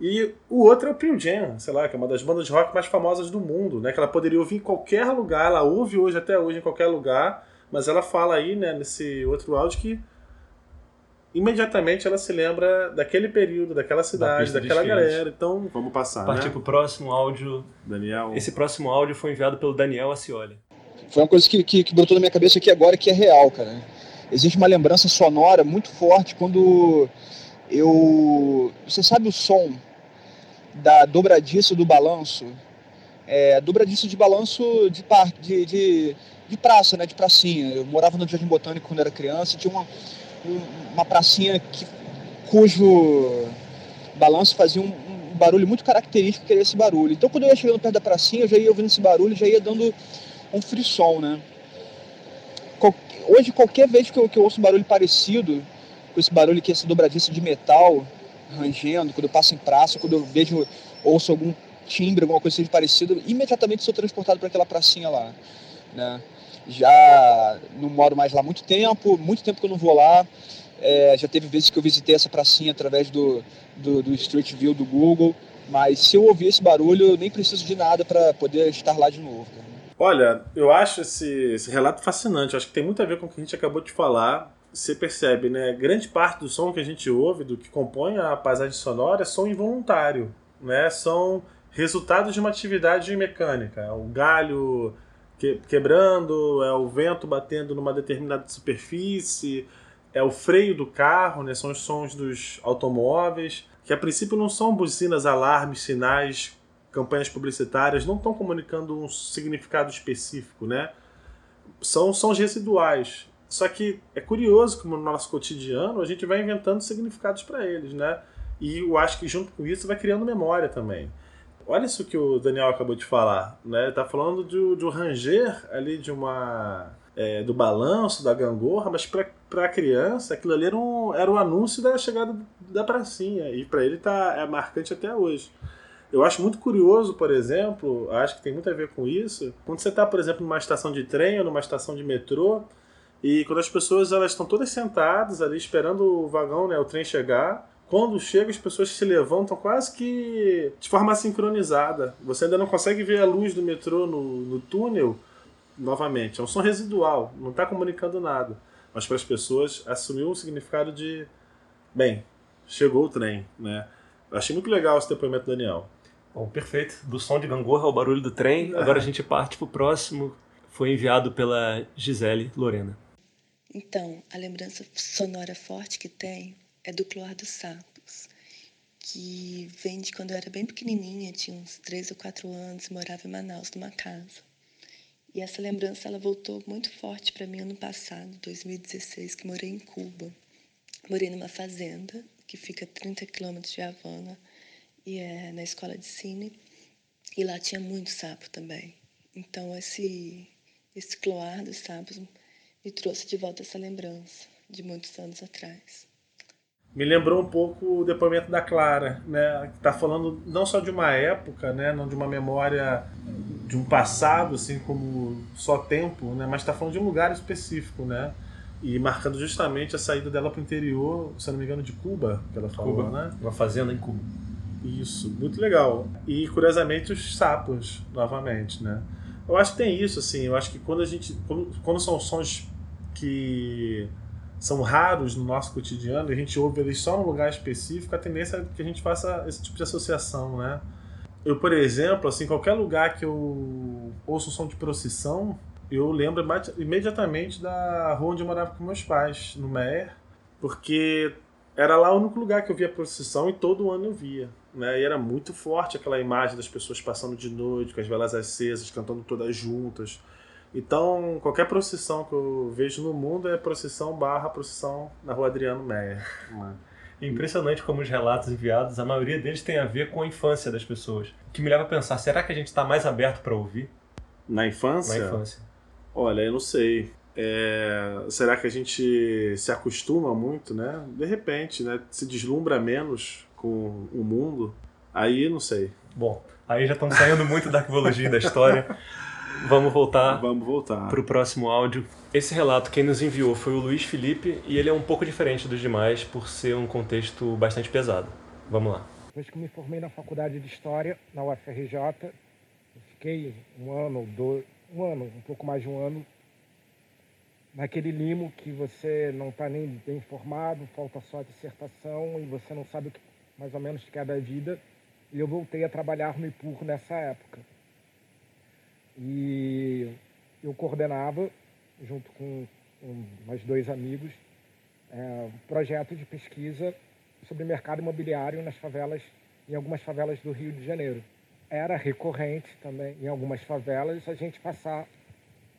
E o outro é o Pearl Jam, sei lá, que é uma das bandas de rock mais famosas do mundo, né? Que ela poderia ouvir em qualquer lugar, ela ouve hoje até hoje em qualquer lugar, mas ela fala aí, né, nesse outro áudio que imediatamente ela se lembra daquele período, daquela cidade, da daquela galera. Então, vamos passar, Partir né? pro próximo áudio. Daniel. Esse próximo áudio foi enviado pelo Daniel Acioli. Foi uma coisa que, que, que brotou na minha cabeça aqui agora que é real, cara existe uma lembrança sonora muito forte quando eu. Você sabe o som da dobradiça do balanço? É, dobradiça de balanço de, par, de, de, de, praça, né? De pracinha. Eu morava no Jardim Botânico quando era criança tinha uma, uma pracinha que, cujo balanço fazia um, um, barulho muito característico, que era esse barulho. Então quando eu ia chegando perto da pracinha, eu já ia ouvindo esse barulho, já ia dando um frisson, né? Hoje, qualquer vez que eu, que eu ouço um barulho parecido com esse barulho que é esse dobradiço de metal rangendo, quando eu passo em praça, quando eu vejo, ouço algum timbre, alguma coisa assim parecida, imediatamente sou transportado para aquela pracinha lá. Né? Já não moro mais lá há muito tempo, muito tempo que eu não vou lá. É, já teve vezes que eu visitei essa pracinha através do, do, do Street View do Google, mas se eu ouvir esse barulho, eu nem preciso de nada para poder estar lá de novo. Olha, eu acho esse, esse relato fascinante. Eu acho que tem muito a ver com o que a gente acabou de falar. Você percebe, né? Grande parte do som que a gente ouve, do que compõe a paisagem sonora, é som involuntário, né? São resultados de uma atividade mecânica. É o galho que, quebrando, é o vento batendo numa determinada superfície, é o freio do carro, né? São os sons dos automóveis, que a princípio não são buzinas, alarmes, sinais campanhas publicitárias não estão comunicando um significado específico, né? São sons residuais. Só que é curioso como no nosso cotidiano a gente vai inventando significados para eles, né? E eu acho que junto com isso vai criando memória também. Olha isso que o Daniel acabou de falar, né? Tá falando de, um ranger ali de uma é, do balanço, da gangorra, mas para a criança aquilo ali era um, era um anúncio da chegada da pracinha e para ele tá é marcante até hoje. Eu acho muito curioso, por exemplo, acho que tem muito a ver com isso, quando você está, por exemplo, numa estação de trem ou numa estação de metrô, e quando as pessoas elas estão todas sentadas ali esperando o vagão, né, o trem chegar, quando chega as pessoas se levantam quase que de forma sincronizada. Você ainda não consegue ver a luz do metrô no, no túnel novamente. É um som residual, não está comunicando nada. Mas para as pessoas assumiu um significado de bem, chegou o trem, né? Eu achei muito legal esse depoimento do Daniel. Bom, perfeito. Do som de gangorra ao barulho do trem. Agora a gente parte para o próximo. Foi enviado pela Gisele Lorena. Então, a lembrança sonora forte que tem é do Cloar dos Sapos, que vem de quando eu era bem pequenininha, tinha uns três ou quatro anos, morava em Manaus, numa casa. E essa lembrança ela voltou muito forte para mim ano passado, 2016, que morei em Cuba. Morei numa fazenda que fica a 30 quilômetros de Havana e é na escola de cine. E lá tinha muito sapo também. Então esse esse cloar dos sapos me trouxe de volta essa lembrança de muitos anos atrás. Me lembrou um pouco o depoimento da Clara, né? Está falando não só de uma época, né? Não de uma memória de um passado, assim como só tempo, né? Mas está falando de um lugar específico, né? E marcando justamente a saída dela para o interior, se não me engano, de Cuba, que ela falou, Cuba, né? Uma fazenda em Cuba. Isso, muito legal. E curiosamente os sapos, novamente, né? Eu acho que tem isso, assim, eu acho que quando a gente. Quando, são sons que são raros no nosso cotidiano e a gente ouve eles só num lugar específico, a tendência é que a gente faça esse tipo de associação, né? Eu, por exemplo, assim, qualquer lugar que eu ouço um som de procissão, eu lembro imediatamente da rua onde eu morava com meus pais, no Meier, porque era lá o único lugar que eu via procissão e todo ano eu via. Né? E era muito forte aquela imagem das pessoas passando de noite, com as velas acesas, cantando todas juntas. Então, qualquer procissão que eu vejo no mundo é procissão barra procissão na rua Adriano Meyer. É impressionante como os relatos enviados, a maioria deles tem a ver com a infância das pessoas. O que me leva a pensar, será que a gente está mais aberto para ouvir? Na infância? Na infância. Olha, eu não sei. É, será que a gente se acostuma muito, né? De repente, né? Se deslumbra menos com o mundo. Aí não sei. Bom, aí já estamos saindo muito da arqueologia da história. Vamos voltar. Vamos voltar. Para o próximo áudio. Esse relato quem nos enviou foi o Luiz Felipe e ele é um pouco diferente dos demais por ser um contexto bastante pesado. Vamos lá. Depois que me formei na faculdade de História, na UFRJ, fiquei um ano, dois, um ano, um pouco mais de um ano naquele limo que você não está nem bem formado, falta só a dissertação e você não sabe o que mais ou menos que é da vida. E eu voltei a trabalhar no IPUR nessa época. E eu coordenava, junto com, com mais dois amigos, é, um projeto de pesquisa sobre mercado imobiliário nas favelas, em algumas favelas do Rio de Janeiro. Era recorrente também, em algumas favelas, a gente passar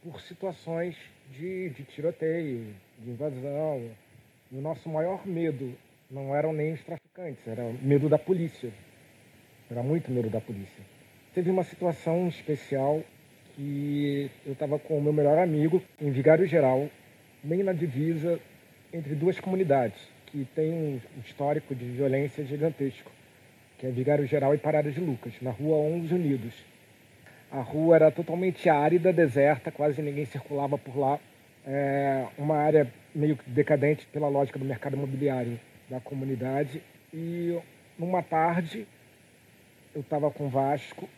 por situações de, de tiroteio, de invasão. E o nosso maior medo não eram nem os traficantes, era medo da polícia. Era muito medo da polícia. Teve uma situação especial que eu estava com o meu melhor amigo em Vigário Geral, bem na divisa entre duas comunidades que tem um histórico de violência gigantesco, que é Vigário Geral e Parada de Lucas, na rua 11 Unidos. A rua era totalmente árida, deserta, quase ninguém circulava por lá. É uma área meio decadente pela lógica do mercado imobiliário da comunidade. E numa tarde, eu estava com o Vasco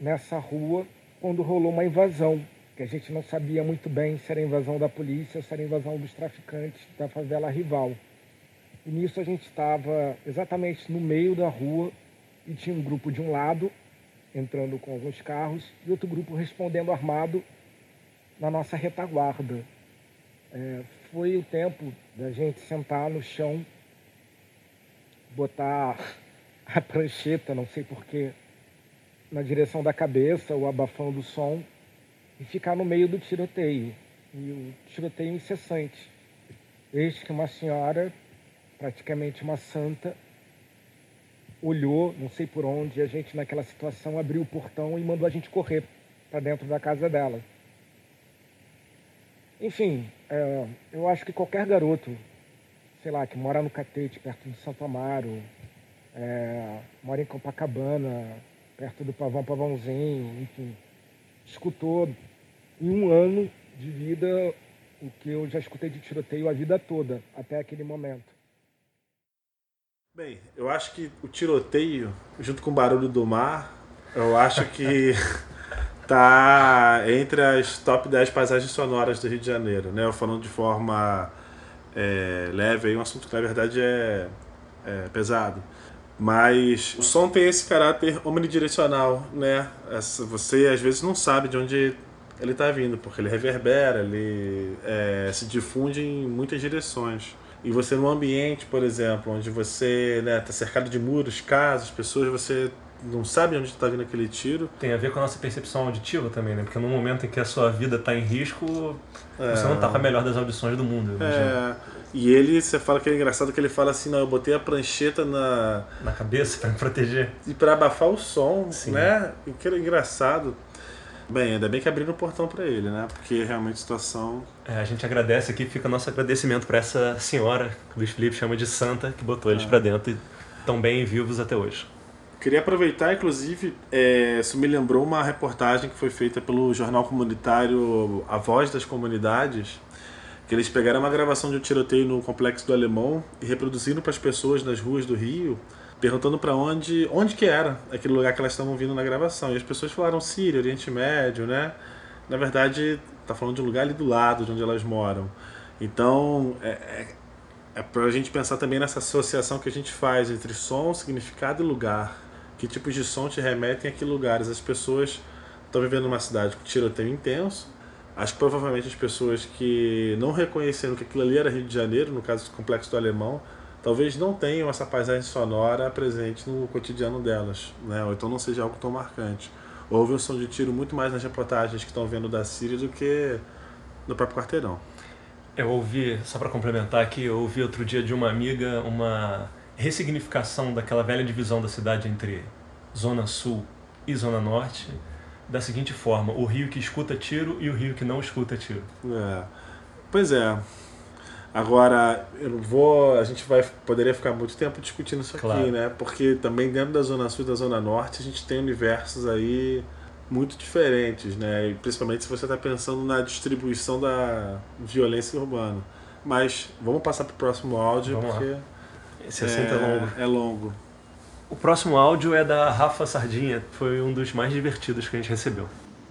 nessa rua quando rolou uma invasão, que a gente não sabia muito bem se era invasão da polícia ou se era invasão dos traficantes da favela rival. E nisso a gente estava exatamente no meio da rua e tinha um grupo de um lado entrando com alguns carros e outro grupo respondendo armado na nossa retaguarda. É, foi o tempo da gente sentar no chão, botar a prancheta, não sei porquê, na direção da cabeça, ou abafando o som, e ficar no meio do tiroteio. E o tiroteio incessante. Eis que uma senhora, praticamente uma santa, olhou, não sei por onde, e a gente naquela situação abriu o portão e mandou a gente correr para dentro da casa dela. Enfim, é, eu acho que qualquer garoto, sei lá, que mora no Catete, perto de Santo Amaro, é, mora em Copacabana, perto do Pavão Pavãozinho, enfim, escutou em um ano de vida o que eu já escutei de tiroteio a vida toda, até aquele momento. Bem, eu acho que o tiroteio, junto com o barulho do mar, eu acho que [LAUGHS] tá entre as top 10 paisagens sonoras do Rio de Janeiro, né? Eu falando de forma é, leve, aí um assunto que na verdade é, é, pesado. Mas o som tem esse caráter omnidirecional, né? Você às vezes não sabe de onde ele está vindo, porque ele reverbera, ele é, se difunde em muitas direções. E você num ambiente, por exemplo, onde você está né, tá cercado de muros, casas, pessoas, você não sabe onde está vindo aquele tiro. Tem a ver com a nossa percepção auditiva também, né? Porque no momento em que a sua vida está em risco, é... você não está com a melhor das audições do mundo. É... E ele, você fala que é engraçado que ele fala assim, não, eu botei a prancheta na... Na cabeça para me proteger. E para abafar o som, Sim. né? E que engraçado. Bem, ainda bem que abriram o portão para ele, né? Porque realmente a situação. É, a gente agradece aqui, fica nosso agradecimento para essa senhora, que o Luiz Felipe chama de santa, que botou eles é. para dentro e estão bem vivos até hoje. Queria aproveitar, inclusive, é, isso me lembrou uma reportagem que foi feita pelo jornal comunitário A Voz das Comunidades, que eles pegaram uma gravação de um tiroteio no Complexo do Alemão e reproduziram para as pessoas nas ruas do Rio perguntando para onde, onde que era aquele lugar que elas estavam vindo na gravação. E as pessoas falaram Síria, Oriente Médio, né? Na verdade, tá falando de um lugar ali do lado, de onde elas moram. Então, é, é, é para a gente pensar também nessa associação que a gente faz entre som, significado e lugar. Que tipos de som te remetem a que lugares? As pessoas estão vivendo numa cidade com tiroteio intenso. Acho que provavelmente as pessoas que não reconheceram que aquilo ali era Rio de Janeiro, no caso do Complexo do Alemão, talvez não tenham essa paisagem sonora presente no cotidiano delas, né? ou então não seja algo tão marcante. Houve um som de tiro muito mais nas reportagens que estão vendo da Síria do que no próprio quarteirão. Eu ouvi, só para complementar aqui, eu ouvi outro dia de uma amiga uma ressignificação daquela velha divisão da cidade entre Zona Sul e Zona Norte da seguinte forma: o rio que escuta tiro e o rio que não escuta tiro. É. Pois é, Agora, eu não vou. A gente vai poderia ficar muito tempo discutindo isso claro. aqui, né? Porque também dentro da Zona Sul e da Zona Norte a gente tem universos aí muito diferentes, né? E principalmente se você está pensando na distribuição da violência urbana. Mas vamos passar para o próximo áudio, vamos porque. Lá. Esse assunto é, é longo. É longo. O próximo áudio é da Rafa Sardinha, foi um dos mais divertidos que a gente recebeu.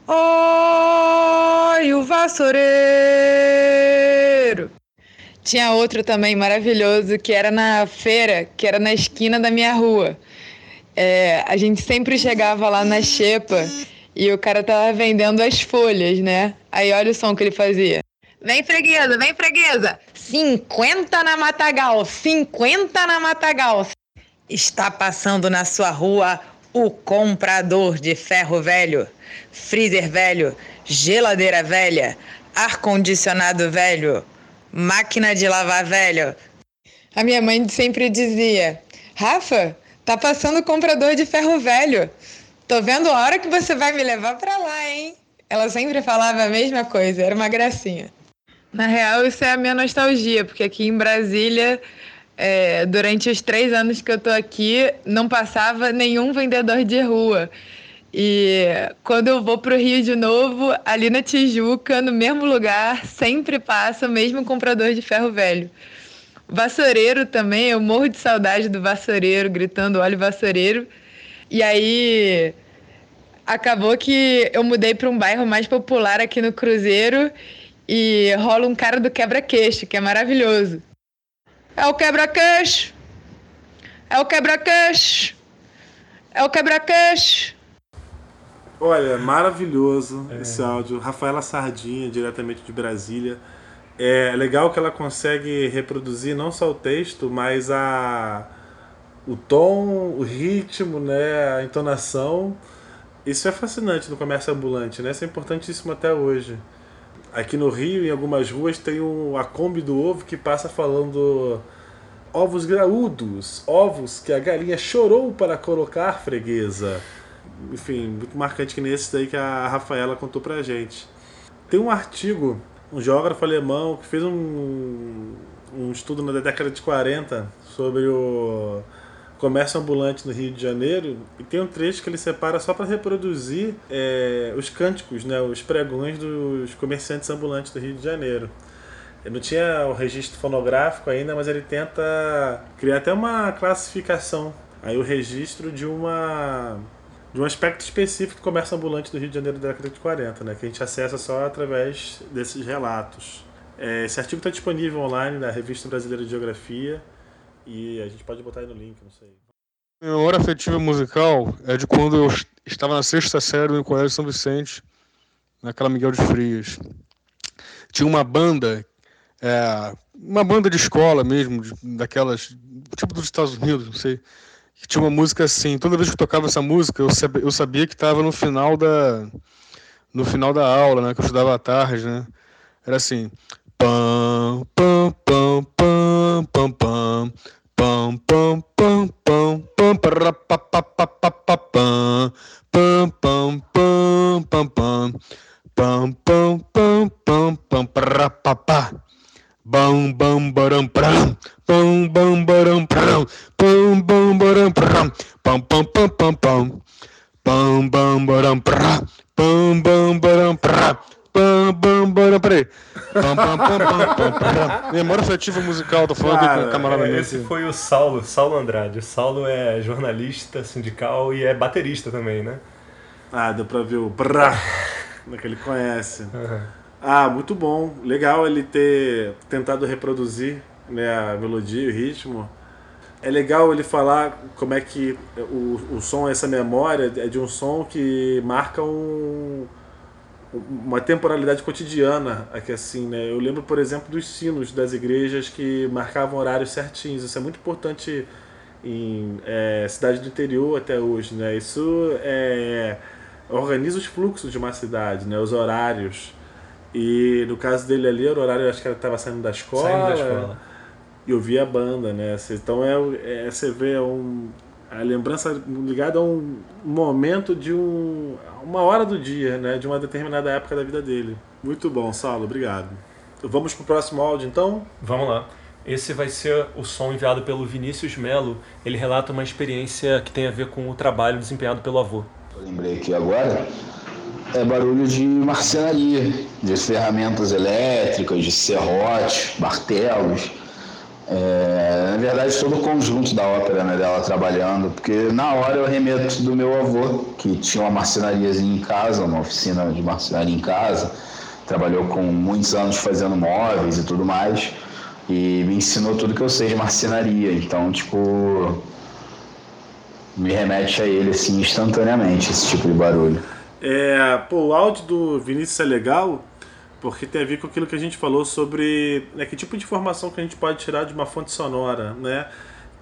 Oi, o vassoureiro! Tinha outro também maravilhoso que era na feira, que era na esquina da minha rua. É, a gente sempre chegava lá na xepa e o cara tava vendendo as folhas, né? Aí olha o som que ele fazia. Vem freguesa, vem freguesa! 50 na Matagal, 50 na Matagal. Está passando na sua rua o comprador de ferro velho, freezer velho, geladeira velha, ar-condicionado velho, Máquina de lavar velho. A minha mãe sempre dizia: Rafa, tá passando comprador de ferro velho. Tô vendo a hora que você vai me levar para lá, hein? Ela sempre falava a mesma coisa, era uma gracinha. Na real, isso é a minha nostalgia, porque aqui em Brasília, é, durante os três anos que eu tô aqui, não passava nenhum vendedor de rua. E quando eu vou para o Rio de novo, ali na Tijuca, no mesmo lugar, sempre passa o mesmo comprador de ferro velho. Vassoureiro também, eu morro de saudade do vassoureiro, gritando: olha vassoureiro. E aí acabou que eu mudei para um bairro mais popular aqui no Cruzeiro e rola um cara do quebra-queixo, que é maravilhoso. É o quebra-queixo! É o quebra-queixo! É o quebra-queixo! Olha, maravilhoso é. esse áudio. Rafaela Sardinha, diretamente de Brasília. É legal que ela consegue reproduzir não só o texto, mas a o tom, o ritmo, né, a entonação. Isso é fascinante no comércio ambulante, né? Isso é importantíssimo até hoje. Aqui no Rio, em algumas ruas, tem um, a Kombi do Ovo que passa falando ovos graúdos, ovos que a galinha chorou para colocar freguesa. Enfim, muito marcante que nesse daí que a Rafaela contou pra gente. Tem um artigo, um geógrafo alemão que fez um, um estudo na década de 40 sobre o comércio ambulante no Rio de Janeiro e tem um trecho que ele separa só para reproduzir é, os cânticos, né, os pregões dos comerciantes ambulantes do Rio de Janeiro. Eu não tinha o registro fonográfico ainda, mas ele tenta criar até uma classificação, aí o registro de uma de um aspecto específico do comércio ambulante do Rio de Janeiro da década de 40, né, que a gente acessa só através desses relatos. É, esse artigo está disponível online na Revista Brasileira de Geografia e a gente pode botar aí no link, não sei. Minha memória afetiva musical é de quando eu estava na sexta série no Colégio São Vicente, naquela Miguel de Frias. Tinha uma banda, é, uma banda de escola mesmo, de, daquelas, tipo dos Estados Unidos, não sei, que tinha uma música assim. Toda vez que eu tocava essa música, eu sabia, eu sabia que estava no final da no final da aula, né, que eu estudava à tarde, né? Era assim, pam pam pam pam pam pam pam pam pam pam pam para pa pa pa pa pa pam pam pam pam pam pam pam pam pam pam pam para pa pa bam bam baram pram bam bam baram pram bam bam baram pram pam pam pam pam pam pam bam baram pra pam bam baram pra Pam, pam, pam, peraí. Pam, pam, pam, pam, pam, pam. Memória [LAUGHS] afetiva musical, tô falando Cara, aqui com o camarada meu. Esse foi o Saulo, Saulo Andrade. O Saulo é jornalista sindical e é baterista também, né? Ah, deu pra ver o brá, que ele conhece. Uhum. Ah, muito bom. Legal ele ter tentado reproduzir né, a melodia e o ritmo. É legal ele falar como é que o, o som, essa memória, é de um som que marca um uma temporalidade cotidiana aqui assim, né? Eu lembro, por exemplo, dos sinos das igrejas que marcavam horários certinhos. Isso é muito importante em é, cidade do interior até hoje, né? Isso é, organiza os fluxos de uma cidade, né? Os horários. E no caso dele ali, o horário acho que ele estava saindo da escola. Saindo da escola. E ouvia a banda, né? Então é, é você vê um a lembrança ligada a um momento de um, uma hora do dia, né, de uma determinada época da vida dele. Muito bom, Saulo, obrigado. Vamos para o próximo áudio então? Vamos lá. Esse vai ser o som enviado pelo Vinícius Melo. Ele relata uma experiência que tem a ver com o trabalho desempenhado pelo avô. Eu lembrei aqui agora é barulho de marcenaria, de ferramentas elétricas, de serrotes, martelos é, na verdade, todo o conjunto da ópera né, dela trabalhando, porque na hora eu remeto do meu avô, que tinha uma marcenariazinha em casa, uma oficina de marcenaria em casa, trabalhou com muitos anos fazendo móveis e tudo mais, e me ensinou tudo que eu sei de marcenaria. Então, tipo, me remete a ele assim instantaneamente esse tipo de barulho. É, pô, o áudio do Vinícius é legal porque tem a ver com aquilo que a gente falou sobre né, que tipo de informação que a gente pode tirar de uma fonte sonora, né?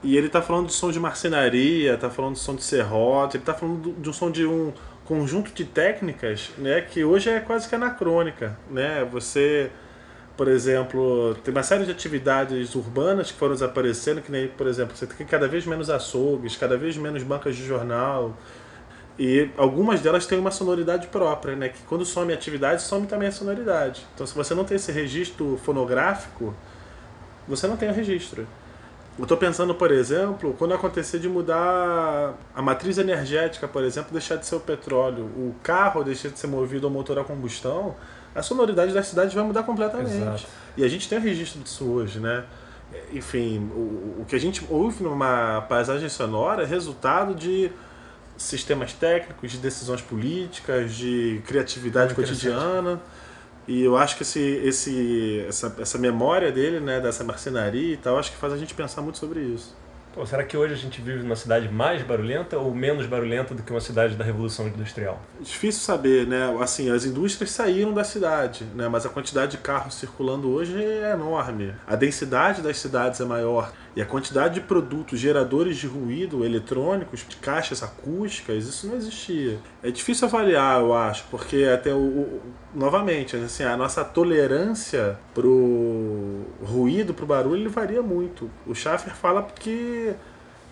E ele está falando de som de marcenaria, está falando de som de serrote, ele está falando de um som de um conjunto de técnicas, né, que hoje é quase que anacrônica, né? Você, por exemplo, tem uma série de atividades urbanas que foram desaparecendo, que nem, por exemplo, você tem cada vez menos açougues, cada vez menos bancas de jornal, e algumas delas têm uma sonoridade própria, né? Que quando some a atividade, some também a sonoridade. Então, se você não tem esse registro fonográfico, você não tem o registro. Eu estou pensando, por exemplo, quando acontecer de mudar a matriz energética, por exemplo, deixar de ser o petróleo, o carro deixar de ser movido ao motor a combustão, a sonoridade da cidade vai mudar completamente. Exato. E a gente tem o registro disso hoje, né? Enfim, o, o que a gente ouve numa paisagem sonora é resultado de sistemas técnicos, de decisões políticas, de criatividade cotidiana. E eu acho que esse, esse, essa, essa memória dele, né, dessa marcenaria e tal, acho que faz a gente pensar muito sobre isso. Pô, será que hoje a gente vive numa cidade mais barulhenta ou menos barulhenta do que uma cidade da Revolução Industrial? Difícil saber, né? Assim, as indústrias saíram da cidade, né? Mas a quantidade de carros circulando hoje é enorme. A densidade das cidades é maior. E a quantidade de produtos geradores de ruído eletrônicos, de caixas acústicas, isso não existia. É difícil avaliar, eu acho, porque até o, o novamente, assim, a nossa tolerância pro ruído, pro barulho, ele varia muito. O Schaffer fala que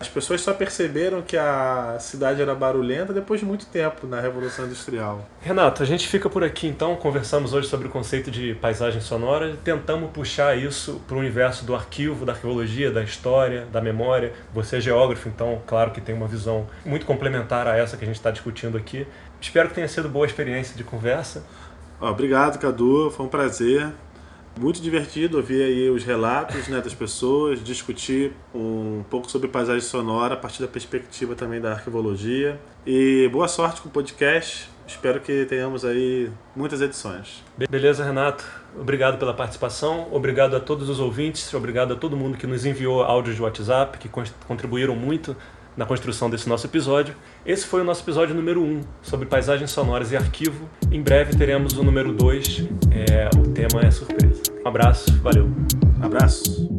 as pessoas só perceberam que a cidade era barulhenta depois de muito tempo na Revolução Industrial. Renato, a gente fica por aqui então. Conversamos hoje sobre o conceito de paisagem sonora. Tentamos puxar isso para o universo do arquivo, da arqueologia, da história, da memória. Você é geógrafo, então, claro que tem uma visão muito complementar a essa que a gente está discutindo aqui. Espero que tenha sido boa experiência de conversa. Obrigado, Cadu. Foi um prazer. Muito divertido ouvir aí os relatos né, das pessoas, discutir um pouco sobre paisagem sonora a partir da perspectiva também da arqueologia. E boa sorte com o podcast. Espero que tenhamos aí muitas edições. Beleza, Renato. Obrigado pela participação. Obrigado a todos os ouvintes. Obrigado a todo mundo que nos enviou áudios de WhatsApp, que contribuíram muito na construção desse nosso episódio. Esse foi o nosso episódio número 1 sobre paisagens sonoras e arquivo. Em breve teremos o número 2. É, o tema é surpresa. Um abraço, valeu. Abraço.